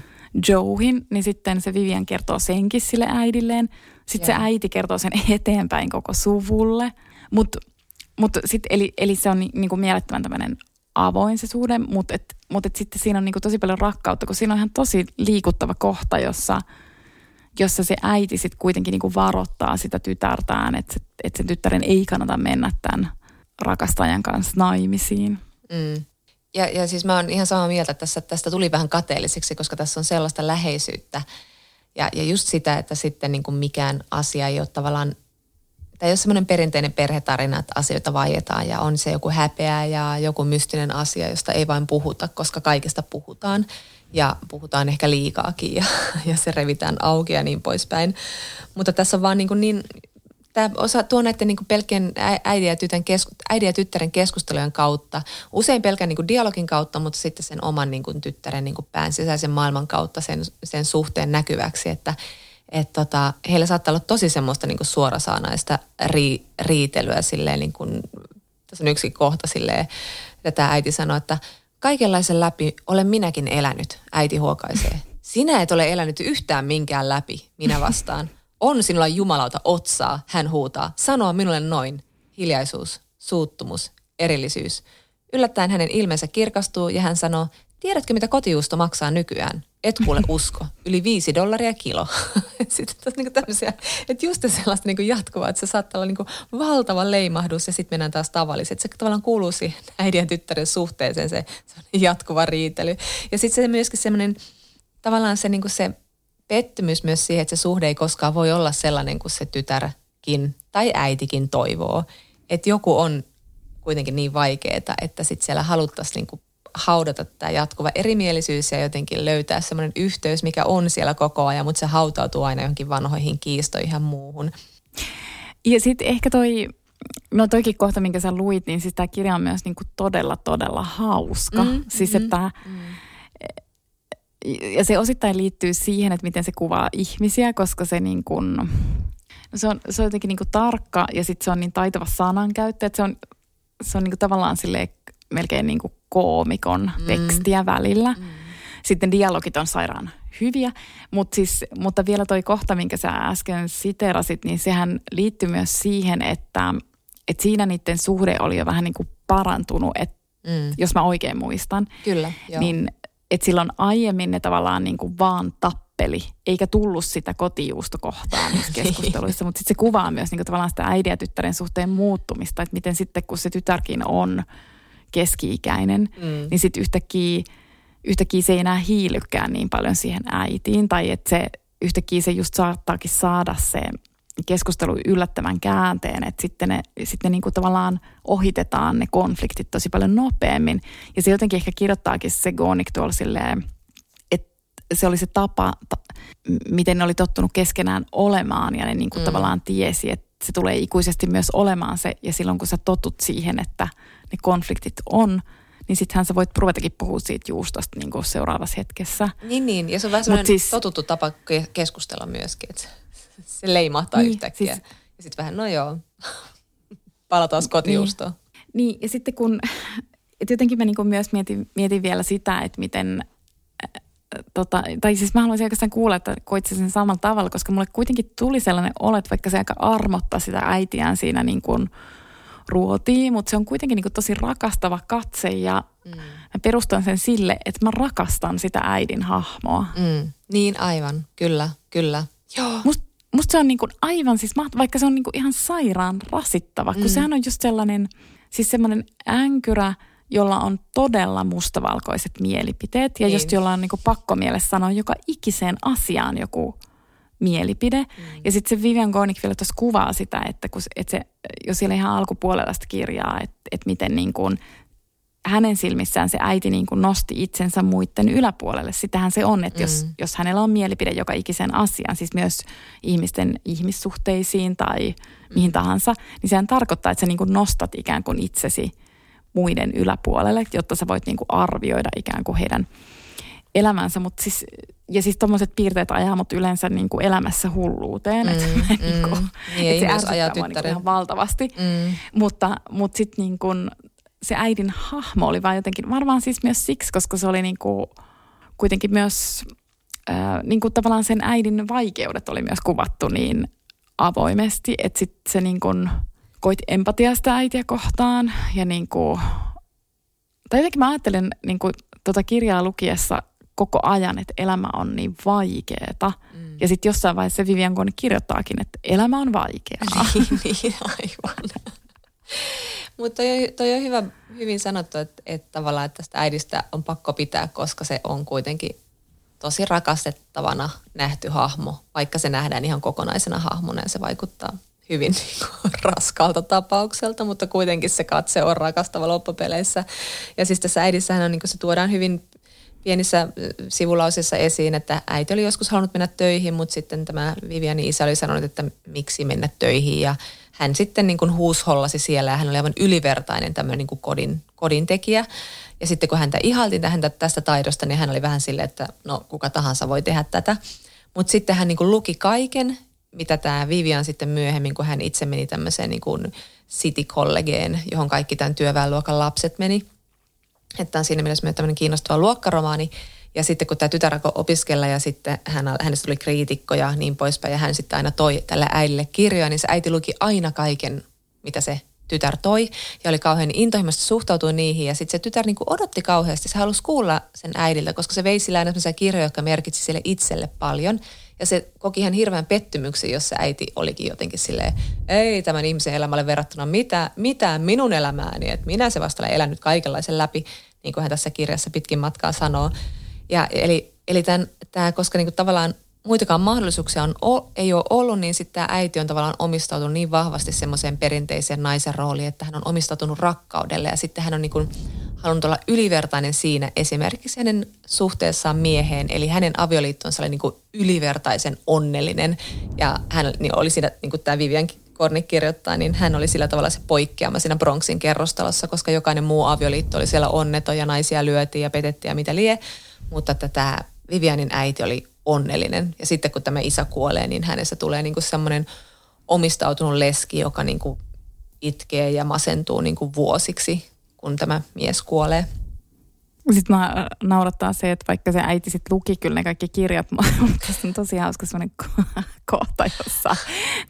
Joehin, niin sitten se Vivian kertoo senkin sille äidilleen. Sitten yeah. se äiti kertoo sen eteenpäin koko suvulle. Mutta mut sit, eli, eli se on ni, niinku mielettömän tämmöinen avoin se suhde, mutta et, mut et sitten siinä on niinku tosi paljon rakkautta, kun siinä on ihan tosi liikuttava kohta, jossa, jossa se äiti sitten kuitenkin niinku varoittaa sitä tytärtään, että se, et sen tyttären ei kannata mennä tämän rakastajan kanssa naimisiin. Mm. Ja, ja siis mä oon ihan samaa mieltä, että tässä, tästä tuli vähän kateelliseksi, koska tässä on sellaista läheisyyttä. Ja, ja just sitä, että sitten niin kuin mikään asia ei ole tavallaan Tämä ei ole semmoinen perinteinen perhetarina, että asioita vaietaan ja on se joku häpeä ja joku mystinen asia, josta ei vain puhuta, koska kaikesta puhutaan ja puhutaan ehkä liikaakin ja, ja se revitään auki ja niin poispäin. Mutta tässä on vaan niin, kuin niin tämä osa tuo näiden niin pelkkien äidin ja, tytön kesku, äidin ja tyttären keskustelujen kautta, usein pelkän niin dialogin kautta, mutta sitten sen oman niin tyttären niin pään sisäisen maailman kautta sen, sen suhteen näkyväksi, että et tota, heillä saattaa olla tosi semmoista niin suorasaanaista ri, riitelyä silleen, niin kuin, tässä on yksi kohta silleen, että tämä äiti sanoi, että kaikenlaisen läpi olen minäkin elänyt, äiti huokaisee. Sinä et ole elänyt yhtään minkään läpi, minä vastaan. On sinulla jumalauta otsaa, hän huutaa. Sanoa minulle noin. Hiljaisuus, suuttumus, erillisyys. Yllättäen hänen ilmeensä kirkastuu ja hän sanoo, tiedätkö mitä kotijuusto maksaa nykyään? Et kuule usko. Yli viisi dollaria kilo. sitten tässä niinku tämmöisiä, että just sellaista niinku jatkuvaa, että se saattaa olla niinku valtava leimahdus ja sitten mennään taas tavalliset. Se tavallaan kuuluu siihen äidin ja tyttären suhteeseen se, se jatkuva riitely. Ja sitten se myöskin semmoinen, tavallaan se, niinku se pettymys myös siihen, että se suhde ei koskaan voi olla sellainen kuin se tytärkin tai äitikin toivoo. Että joku on kuitenkin niin vaikeaa, että sitten siellä haluttaisiin niinku haudata tämä jatkuva erimielisyys ja jotenkin löytää semmoinen yhteys, mikä on siellä koko ajan, mutta se hautautuu aina johonkin vanhoihin kiistoihin ja muuhun. Ja sitten ehkä toi, no toikin kohta, minkä sä luit, niin siis tämä kirja on myös niinku todella, todella hauska. Mm, siis mm, että... Mm. Ja se osittain liittyy siihen, että miten se kuvaa ihmisiä, koska se niin kuin, no se on, se on jotenkin niin kuin tarkka ja sitten se on niin taitava sanankäyttö, että se on, se on niin kuin tavallaan silleen melkein niin kuin koomikon mm. tekstiä välillä. Mm. Sitten dialogit on sairaan hyviä, Mut siis, mutta vielä toi kohta, minkä sä äsken siterasit, niin sehän liittyy myös siihen, että, että siinä niiden suhde oli jo vähän niin kuin parantunut, että mm. jos mä oikein muistan. Kyllä, joo. Niin että silloin aiemmin ne tavallaan niin kuin vaan tappeli, eikä tullut sitä kotijuustokohtaa niissä keskusteluissa, mutta sitten se kuvaa myös niin kuin tavallaan sitä äidin ja tyttären suhteen muuttumista, että miten sitten kun se tytärkin on – keski-ikäinen, mm. niin sitten yhtäkkiä, yhtäkkiä se ei enää hiilykään niin paljon siihen äitiin. Tai että se yhtäkkiä se just saattaakin saada se keskustelu yllättävän käänteen, että sitten ne, sitten ne niin kuin tavallaan ohitetaan ne konfliktit tosi paljon nopeammin. Ja se jotenkin ehkä kirjoittaakin se Goonik tuolla silleen, että se oli se tapa, ta, miten ne oli tottunut keskenään olemaan ja ne niin kuin mm. tavallaan tiesi, että se tulee ikuisesti myös olemaan se. Ja silloin kun sä totut siihen, että – ne konfliktit on, niin sittenhän sä voit ruvetakin puhua siitä juustosta niin kuin seuraavassa hetkessä. Niin, niin. Ja se on vähän sellainen siis, totuttu tapa keskustella myöskin, että se leimahtaa niin, yhtäkkiä. Siis, ja sitten vähän, no joo, palataan kotijuustoon. Niin, niin, ja sitten kun, että jotenkin mä niin myös mietin, mietin vielä sitä, että miten tota, tai siis mä haluaisin oikeastaan kuulla, että koit sen samalla tavalla, koska mulle kuitenkin tuli sellainen olo, että vaikka se aika armotta sitä äitiään siinä niin kuin ruotii, mutta se on kuitenkin niin kuin tosi rakastava katse ja mm. mä perustan sen sille, että mä rakastan sitä äidin hahmoa. Mm. Niin aivan, kyllä, kyllä. Joo. Must, musta se on niin kuin aivan siis vaikka se on niin kuin ihan sairaan rasittava, kun mm. sehän on just sellainen, siis semmoinen änkyrä, jolla on todella mustavalkoiset mielipiteet ja niin. just jolla on niin kuin pakko mielessä sanoa joka ikiseen asiaan joku mielipide. Mm. Ja sitten se Vivian Gornick vielä tuossa kuvaa sitä, että kun, että se, jos siellä ihan alkupuolella sitä kirjaa, että, että miten niin kuin hänen silmissään se äiti niin kuin nosti itsensä muiden yläpuolelle. Sitähän se on, että jos, mm. jos hänellä on mielipide joka ikisen asian, siis myös ihmisten ihmissuhteisiin tai mm. mihin tahansa, niin sehän tarkoittaa, että sä niin kuin nostat ikään kuin itsesi muiden yläpuolelle, jotta sä voit niin kuin arvioida ikään kuin heidän elämänsä. Mut siis, ja siis tuommoiset piirteet ajaa mut yleensä niin kuin elämässä hulluuteen. Mm, että mm, niin kuin, niin, että se ärsyttää mua niin ihan valtavasti. Mm. Mutta, mutta sitten niin kuin se äidin hahmo oli vaan jotenkin, varmaan siis myös siksi, koska se oli niin kuin kuitenkin myös, äh, niin kuin tavallaan sen äidin vaikeudet oli myös kuvattu niin avoimesti, että sitten se niin kuin koit empatiaa sitä äitiä kohtaan ja niin kuin, tai jotenkin mä ajattelen niin kuin tota kirjaa lukiessa koko ajan, että elämä on niin vaikeeta. Mm. Ja sitten jossain vaiheessa Vivian Kone kirjoittaakin, että elämä on vaikeaa. niin, niin aivan. Mutta toi, toi on hyvä, hyvin sanottu, että, että tavallaan että tästä äidistä on pakko pitää, koska se on kuitenkin tosi rakastettavana nähty hahmo, vaikka se nähdään ihan kokonaisena hahmona ja se vaikuttaa hyvin niin raskalta tapaukselta, mutta kuitenkin se katse on rakastava loppupeleissä. Ja siis tässä äidissähän on, niin se tuodaan hyvin pienissä sivulausissa esiin, että äiti oli joskus halunnut mennä töihin, mutta sitten tämä Vivianin isä oli sanonut, että miksi mennä töihin ja hän sitten niin kuin huushollasi siellä ja hän oli aivan ylivertainen tämmöinen niin kuin kodin, kodin tekijä. Ja sitten kun häntä ihaltiin häntä tästä taidosta, niin hän oli vähän silleen, että no kuka tahansa voi tehdä tätä. Mutta sitten hän niin kuin luki kaiken, mitä tämä Vivian sitten myöhemmin, kun hän itse meni tämmöiseen niin kuin City Collegeen, johon kaikki tämän työväenluokan lapset meni. Että on siinä mielessä myös tämmöinen kiinnostava luokkaromaani. Ja sitten kun tämä tytär alkoi opiskella ja sitten hän, hänestä tuli kriitikko ja niin poispäin ja hän sitten aina toi tälle äidille kirjoja, niin se äiti luki aina kaiken, mitä se tytär toi ja oli kauhean intohimoisesti suhtautui niihin ja sitten se tytär niin odotti kauheasti, se halusi kuulla sen äidiltä, koska se veisi sillä aina kirjoja, jotka merkitsi sille itselle paljon ja se koki ihan hirveän pettymyksen, jos se äiti olikin jotenkin silleen, ei tämän ihmisen elämälle verrattuna mitä, mitään minun elämääni, että minä se vasta olen elänyt kaikenlaisen läpi, niin kuin hän tässä kirjassa pitkin matkaa sanoo. Ja eli, eli tämän, tämä, koska niin kuin tavallaan muitakaan mahdollisuuksia on, ei ole ollut, niin sitten tämä äiti on tavallaan omistautunut niin vahvasti semmoiseen perinteiseen naisen rooliin, että hän on omistautunut rakkaudelle ja sitten hän on niin kuin halunnut olla ylivertainen siinä esimerkiksi hänen suhteessaan mieheen, eli hänen avioliittonsa oli niin kuin ylivertaisen onnellinen. Ja hän niin oli siinä, niin kuin tämä Vivian Kornik kirjoittaa, niin hän oli sillä tavalla se poikkeama siinä Bronxin kerrostalossa, koska jokainen muu avioliitto oli siellä onneton ja naisia lyötiin ja petettiin ja mitä lie, mutta tämä Vivianin äiti oli onnellinen. Ja sitten kun tämä isä kuolee, niin hänestä tulee niin kuin semmoinen omistautunut leski, joka niin kuin itkee ja masentuu niin kuin vuosiksi, kun tämä mies kuolee. Sitten mä naurattaa se, että vaikka se äiti sitten luki kyllä ne kaikki kirjat, mutta tässä on tosi hauska sellainen kohta, jossa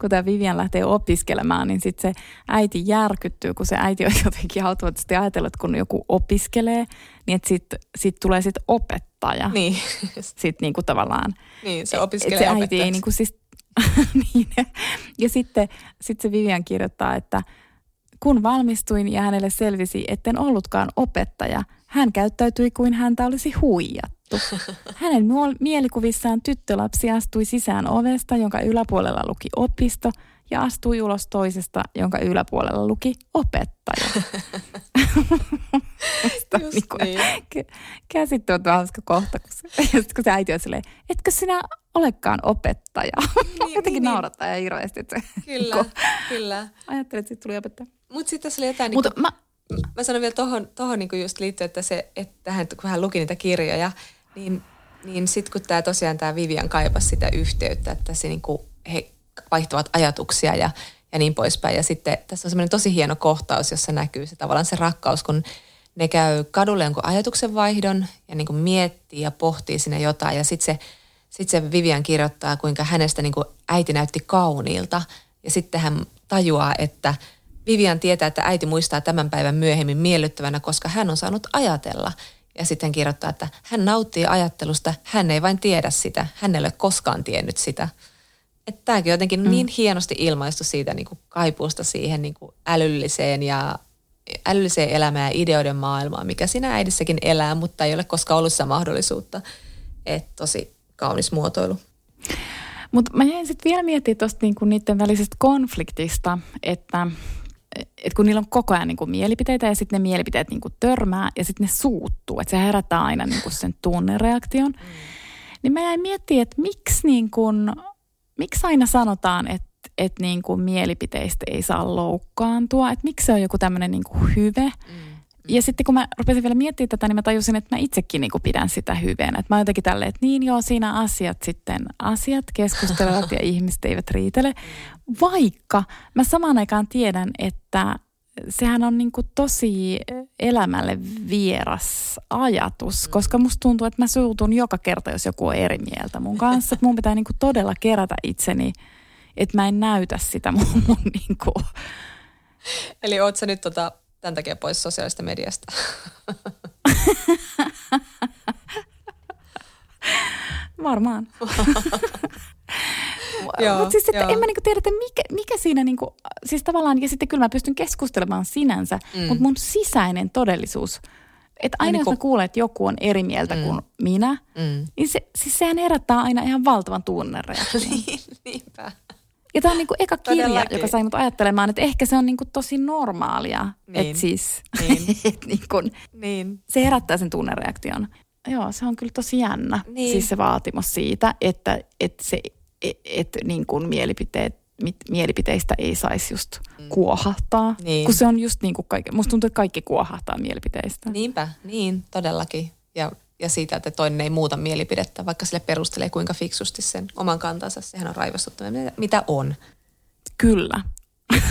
kun tämä Vivian lähtee opiskelemaan, niin sitten se äiti järkyttyy, kun se äiti on jotenkin automaattisesti ajatellut, että kun joku opiskelee, niin että sitten sit tulee sitten opettaja. Niin. Sitten niinku tavallaan. Niin, se opiskelee se äiti ei niinku siis, niin. Ja sitten sit se Vivian kirjoittaa, että kun valmistuin ja hänelle selvisi, etten ollutkaan opettaja, hän käyttäytyi kuin häntä olisi huijattu. Hänen mielikuvissaan tyttölapsi astui sisään ovesta, jonka yläpuolella luki opisto, ja astui ulos toisesta, jonka yläpuolella luki opettaja. Just niin. Kuin, niin. Käsittämättä hauska kohta, kun se, kun se äiti on silleen, etkö sinä olekaan opettaja? Niin, Jotenkin niin, naurattaa niin. ja hirveästi. Että kyllä, kun, kyllä. Ajattelin, että siitä tuli opettaja. Mutta sitten tässä oli jotain... Mutta niin kuin, mä... mä sanon vielä tuohon tohon niin just liittyen, että, se, että hän, kun hän luki niitä kirjoja, niin, niin sitten kun tämä tosiaan tämä Vivian kaipasi sitä yhteyttä, että se niin kuin, he vaihtuvat ajatuksia ja, ja niin poispäin. Ja sitten tässä on semmoinen tosi hieno kohtaus, jossa näkyy se tavallaan se rakkaus, kun ne käy kadulle jonkun ajatuksen vaihdon ja niin kuin miettii ja pohtii sinne jotain. Ja sitten se, sit se Vivian kirjoittaa, kuinka hänestä niin kuin äiti näytti kauniilta. Ja sitten hän tajuaa, että Vivian tietää, että äiti muistaa tämän päivän myöhemmin miellyttävänä, koska hän on saanut ajatella. Ja sitten hän kirjoittaa, että hän nauttii ajattelusta, hän ei vain tiedä sitä, hän ei ole koskaan tiennyt sitä. Että tämäkin on jotenkin mm. niin hienosti ilmaistu siitä niin kuin kaipuusta siihen niin kuin älylliseen ja älylliseen elämään ja ideoiden maailmaan, mikä siinä äidissäkin elää, mutta ei ole koskaan ollut sitä mahdollisuutta. Että tosi kaunis muotoilu. Mutta mä jäin sitten vielä miettimään tuosta niinku niiden välisestä konfliktista, että et kun niillä on koko ajan niinku mielipiteitä ja sitten ne mielipiteet niinku törmää ja sitten ne suuttuu, että se herättää aina niinku sen tunnereaktion. Mm. Niin mä jäin miettimään, että miksi, niinku, miksi aina sanotaan, että et niinku mielipiteistä ei saa loukkaantua, että miksi se on joku tämmöinen niinku hyve. Mm ja sitten kun mä rupesin vielä miettimään tätä, niin mä tajusin, että mä itsekin niin kuin pidän sitä hyvänä. Että mä jotenkin tälleen, että niin joo, siinä asiat sitten, asiat keskustelevat ja ihmiset eivät riitele. Vaikka mä samaan aikaan tiedän, että sehän on niin kuin tosi elämälle vieras ajatus, koska musta tuntuu, että mä suutun joka kerta, jos joku on eri mieltä mun kanssa. Että mun pitää niin kuin todella kerätä itseni, että mä en näytä sitä mun, mun niin kuin... Eli oot sä nyt tota tämän takia pois sosiaalista mediasta. Varmaan. Mutta siis, että en mä niinku tiedä, että mikä, mikä siinä niinku, siis tavallaan, ja sitten kyllä mä pystyn keskustelemaan sinänsä, mm. mutta mun sisäinen todellisuus, että aina niin jos mä kuulen, että joku on eri mieltä mm. kuin minä, mm. niin se, siis sehän herättää aina ihan valtavan tunnereaktion. niin, niinpä. Ja tämä on niinku eka kirja, Todellakin. joka sai mut ajattelemaan, että ehkä se on niinku tosi normaalia. Niin. Että siis niin. et niinku, niin. se herättää sen tunnereaktion. Joo, se on kyllä tosi jännä. Niin. Siis se vaatimus siitä, että, että, se, et, et, niin kuin mielipiteet mit, mielipiteistä ei saisi just mm. kuohahtaa. Niin. Kun se on just niin kuin kaikki, musta tuntuu, että kaikki kuohahtaa mielipiteistä. Niinpä, niin, todellakin. Ja ja siitä, että toinen ei muuta mielipidettä, vaikka sille perustelee kuinka fiksusti sen oman kantansa. Sehän on raivostuttava, mitä on. Kyllä.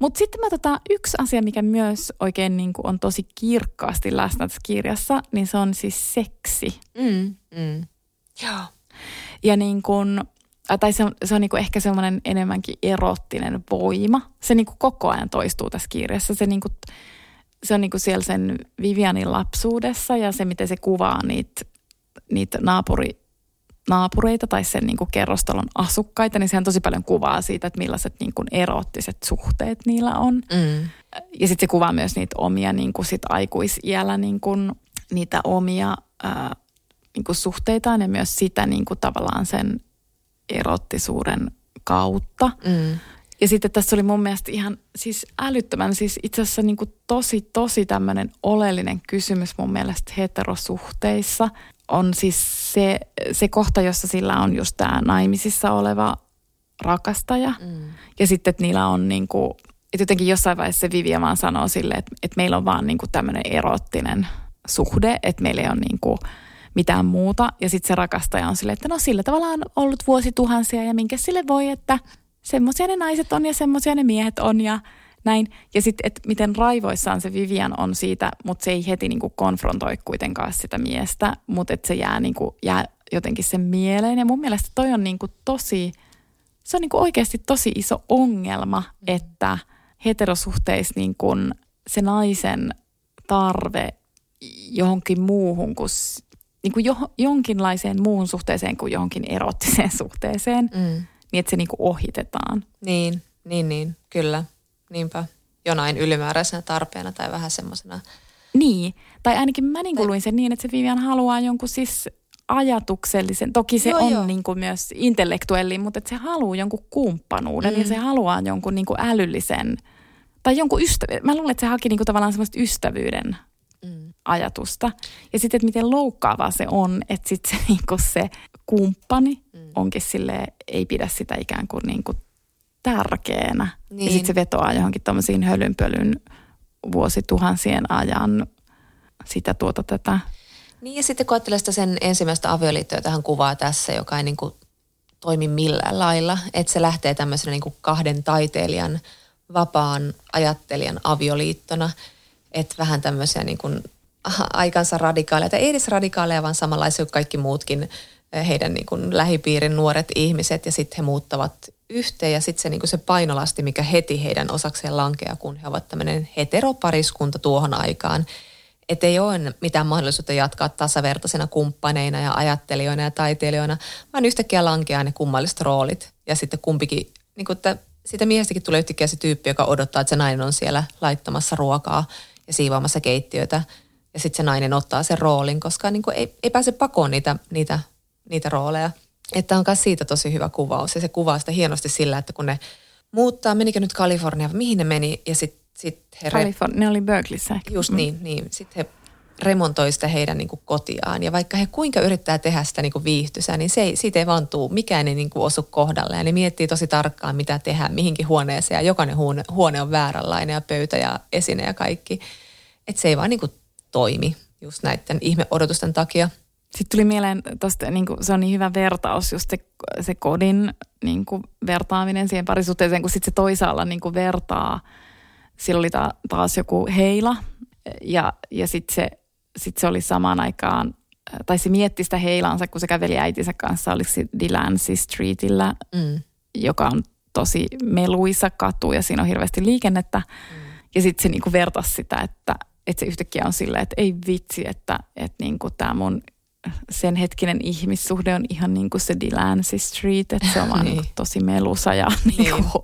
Mutta sitten mä tota, yksi asia, mikä myös oikein niin kuin on tosi kirkkaasti läsnä tässä kirjassa, niin se on siis seksi. Mm, mm. Joo. Ja niin kuin, tai se on, se on niin kuin ehkä semmoinen enemmänkin erottinen voima. Se niin kuin koko ajan toistuu tässä kirjassa. Se niin kuin, se on niinku siellä sen Vivianin lapsuudessa ja se, miten se kuvaa niitä niit naapuri, naapureita tai sen niinku kerrostalon asukkaita, niin se on tosi paljon kuvaa siitä, että millaiset niinku erottiset suhteet niillä on. Mm. Ja sitten se kuvaa myös niitä omia niinku sit aikuisiällä niinku, niitä omia ää, niinku suhteitaan ja myös sitä niinku tavallaan sen erottisuuden kautta. Mm. Ja sitten tässä oli mun mielestä ihan siis älyttömän, siis itse asiassa niin kuin tosi, tosi tämmöinen oleellinen kysymys mun mielestä heterosuhteissa on siis se, se kohta, jossa sillä on just tämä naimisissa oleva rakastaja. Mm. Ja sitten, että niillä on niin kuin, että jotenkin jossain vaiheessa se Vivia vaan sanoo sille, että, että meillä on vaan niin kuin tämmöinen erottinen suhde, että meillä ei ole niin kuin mitään muuta. Ja sitten se rakastaja on silleen, että no sillä tavalla on ollut vuosituhansia ja minkä sille voi, että semmoisia ne naiset on ja semmoisia ne miehet on ja näin. Ja sitten, että miten raivoissaan se Vivian on siitä, mutta se ei heti niinku konfrontoi kuitenkaan sitä miestä, mutta että se jää, niinku, jää jotenkin sen mieleen. Ja mun mielestä toi on niinku tosi, se on niinku oikeasti tosi iso ongelma, että heterosuhteissa niinku se naisen tarve johonkin muuhun kuin niin kuin jo, jonkinlaiseen muuhun suhteeseen kuin johonkin erottiseen suhteeseen. Mm niin että se niinku ohitetaan. Niin, niin, niin, kyllä. Niinpä. Jonain ylimääräisenä tarpeena tai vähän semmoisena. Niin, tai ainakin mä niinku luin sen niin, että se Vivian haluaa jonkun siis ajatuksellisen, toki se joo, on joo. Niin kuin myös intellektuelli, mutta että se haluaa jonkun kumppanuuden mm. ja se haluaa jonkun niin kuin älyllisen, tai jonkun ystävyyden. Mä luulen, että se haki niin kuin tavallaan semmoista ystävyyden. Ajatusta. Ja sitten, että miten loukkaavaa se on, että sitten se, niin se kumppani mm. onkin sille ei pidä sitä ikään kuin, niin kuin tärkeänä. Niin. Ja sitten se vetoaa johonkin tuommoisiin hölynpölyn vuosituhansien ajan sitä tuota tätä. Niin ja sitten kun ajattelee sitä sen ensimmäistä avioliittoa, jota hän kuvaa tässä, joka ei niin kuin toimi millään lailla, että se lähtee tämmöisenä niin kuin kahden taiteilijan, vapaan ajattelijan avioliittona – että vähän tämmöisiä niin kuin aikansa radikaaleja, tai ei edes radikaaleja, vaan samanlaisia kuin kaikki muutkin eh, heidän niin kuin lähipiirin nuoret ihmiset ja sitten he muuttavat yhteen ja sitten se, niin se painolasti, mikä heti heidän osakseen lankeaa, kun he ovat tämmöinen heteropariskunta tuohon aikaan. Että ei ole mitään mahdollisuutta jatkaa tasavertaisena kumppaneina ja ajattelijoina ja taiteilijoina, vaan yhtäkkiä lankeaa ne kummalliset roolit. Ja sitten kumpikin, niin kuin, että siitä miehestäkin tulee yhtäkkiä se tyyppi, joka odottaa, että se nainen on siellä laittamassa ruokaa ja siivoamassa keittiöitä. Ja sitten se nainen ottaa sen roolin, koska niin kuin ei, ei pääse pakoon niitä, niitä, niitä rooleja. Että on myös siitä tosi hyvä kuvaus. Ja se kuvaa sitä hienosti sillä, että kun ne muuttaa, menikö nyt Kalifornia, mihin ne meni, ja sitten sit he... Kalifornia, ne oli Berkeleyssä. Just mm. niin, niin. Sitten he remontoi sitä heidän niin kuin kotiaan. Ja vaikka he kuinka yrittää tehdä sitä niin kuin viihtysää, niin se ei, siitä ei vaan tuu, mikään ei niin kuin osu kohdalle. Ja ne miettii tosi tarkkaan, mitä tehdään mihinkin huoneeseen. Ja jokainen huone, huone on vääränlainen ja pöytä ja esine ja kaikki. Että se ei vaan niin kuin toimi just näiden ihmeodotusten takia. Sitten tuli mieleen tosta, niin kuin, se on niin hyvä vertaus, just se, se kodin niin kuin, vertaaminen siihen parisuhteeseen, kun sitten se toisaalla niin kuin, vertaa. Sillä oli ta, taas joku heila ja, ja sitten se, sit se oli samaan aikaan, tai se mietti sitä heilansa, kun se käveli äitinsä kanssa, oliko se Delancey Streetillä, mm. joka on tosi meluisa katu ja siinä on hirveästi liikennettä. Mm. Ja sitten se niinku vertasi sitä, että, että se yhtäkkiä on silleen, että ei vitsi, että, että niinku tämä mun sen hetkinen ihmissuhde on ihan niin kuin se Delancey Street, että se on vaan niin. niin tosi melusa ja niin. niin. Joo.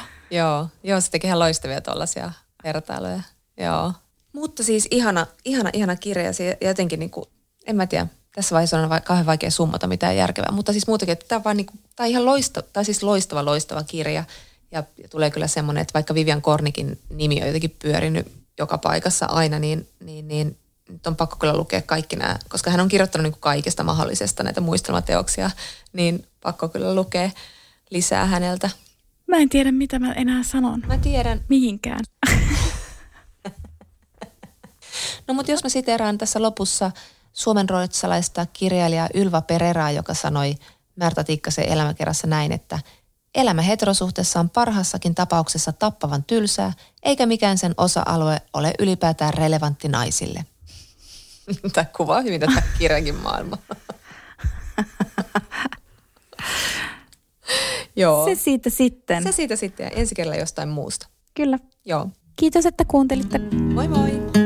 Joo, joo, se tekee ihan loistavia tuollaisia vertailuja. Joo. Mutta siis ihana, ihana, ihana kirja ja jotenkin niin kuin, en mä tiedä, tässä vaiheessa on kauhean vaikea summata mitään järkevää, mutta siis muutenkin, että tämä on, vaan niin kuin, tämä on ihan loistava, tämä siis loistava, loistava kirja ja, ja tulee kyllä semmoinen, että vaikka Vivian Kornikin nimi on jotenkin pyörinyt joka paikassa aina, niin, niin, niin nyt on pakko kyllä lukea kaikki nämä, koska hän on kirjoittanut niin kuin kaikesta mahdollisesta näitä muistelmateoksia, niin pakko kyllä lukea lisää häneltä. Mä en tiedä, mitä mä enää sanon. Mä tiedän. Mihinkään. no mutta jos mä siteraan tässä lopussa suomenruotsalaista kirjailijaa Ylva Pereraa, joka sanoi Märta Tikkasen elämäkerrassa näin, että elämä heterosuhteessa on parhaassakin tapauksessa tappavan tylsää, eikä mikään sen osa-alue ole ylipäätään relevantti naisille – Tämä kuvaa hyvin tätä kirjankin maailmaa. Joo. Se siitä sitten. Se siitä sitten ja ensi kerralla jostain muusta. Kyllä. Joo. Kiitos, että kuuntelitte. Moi moi.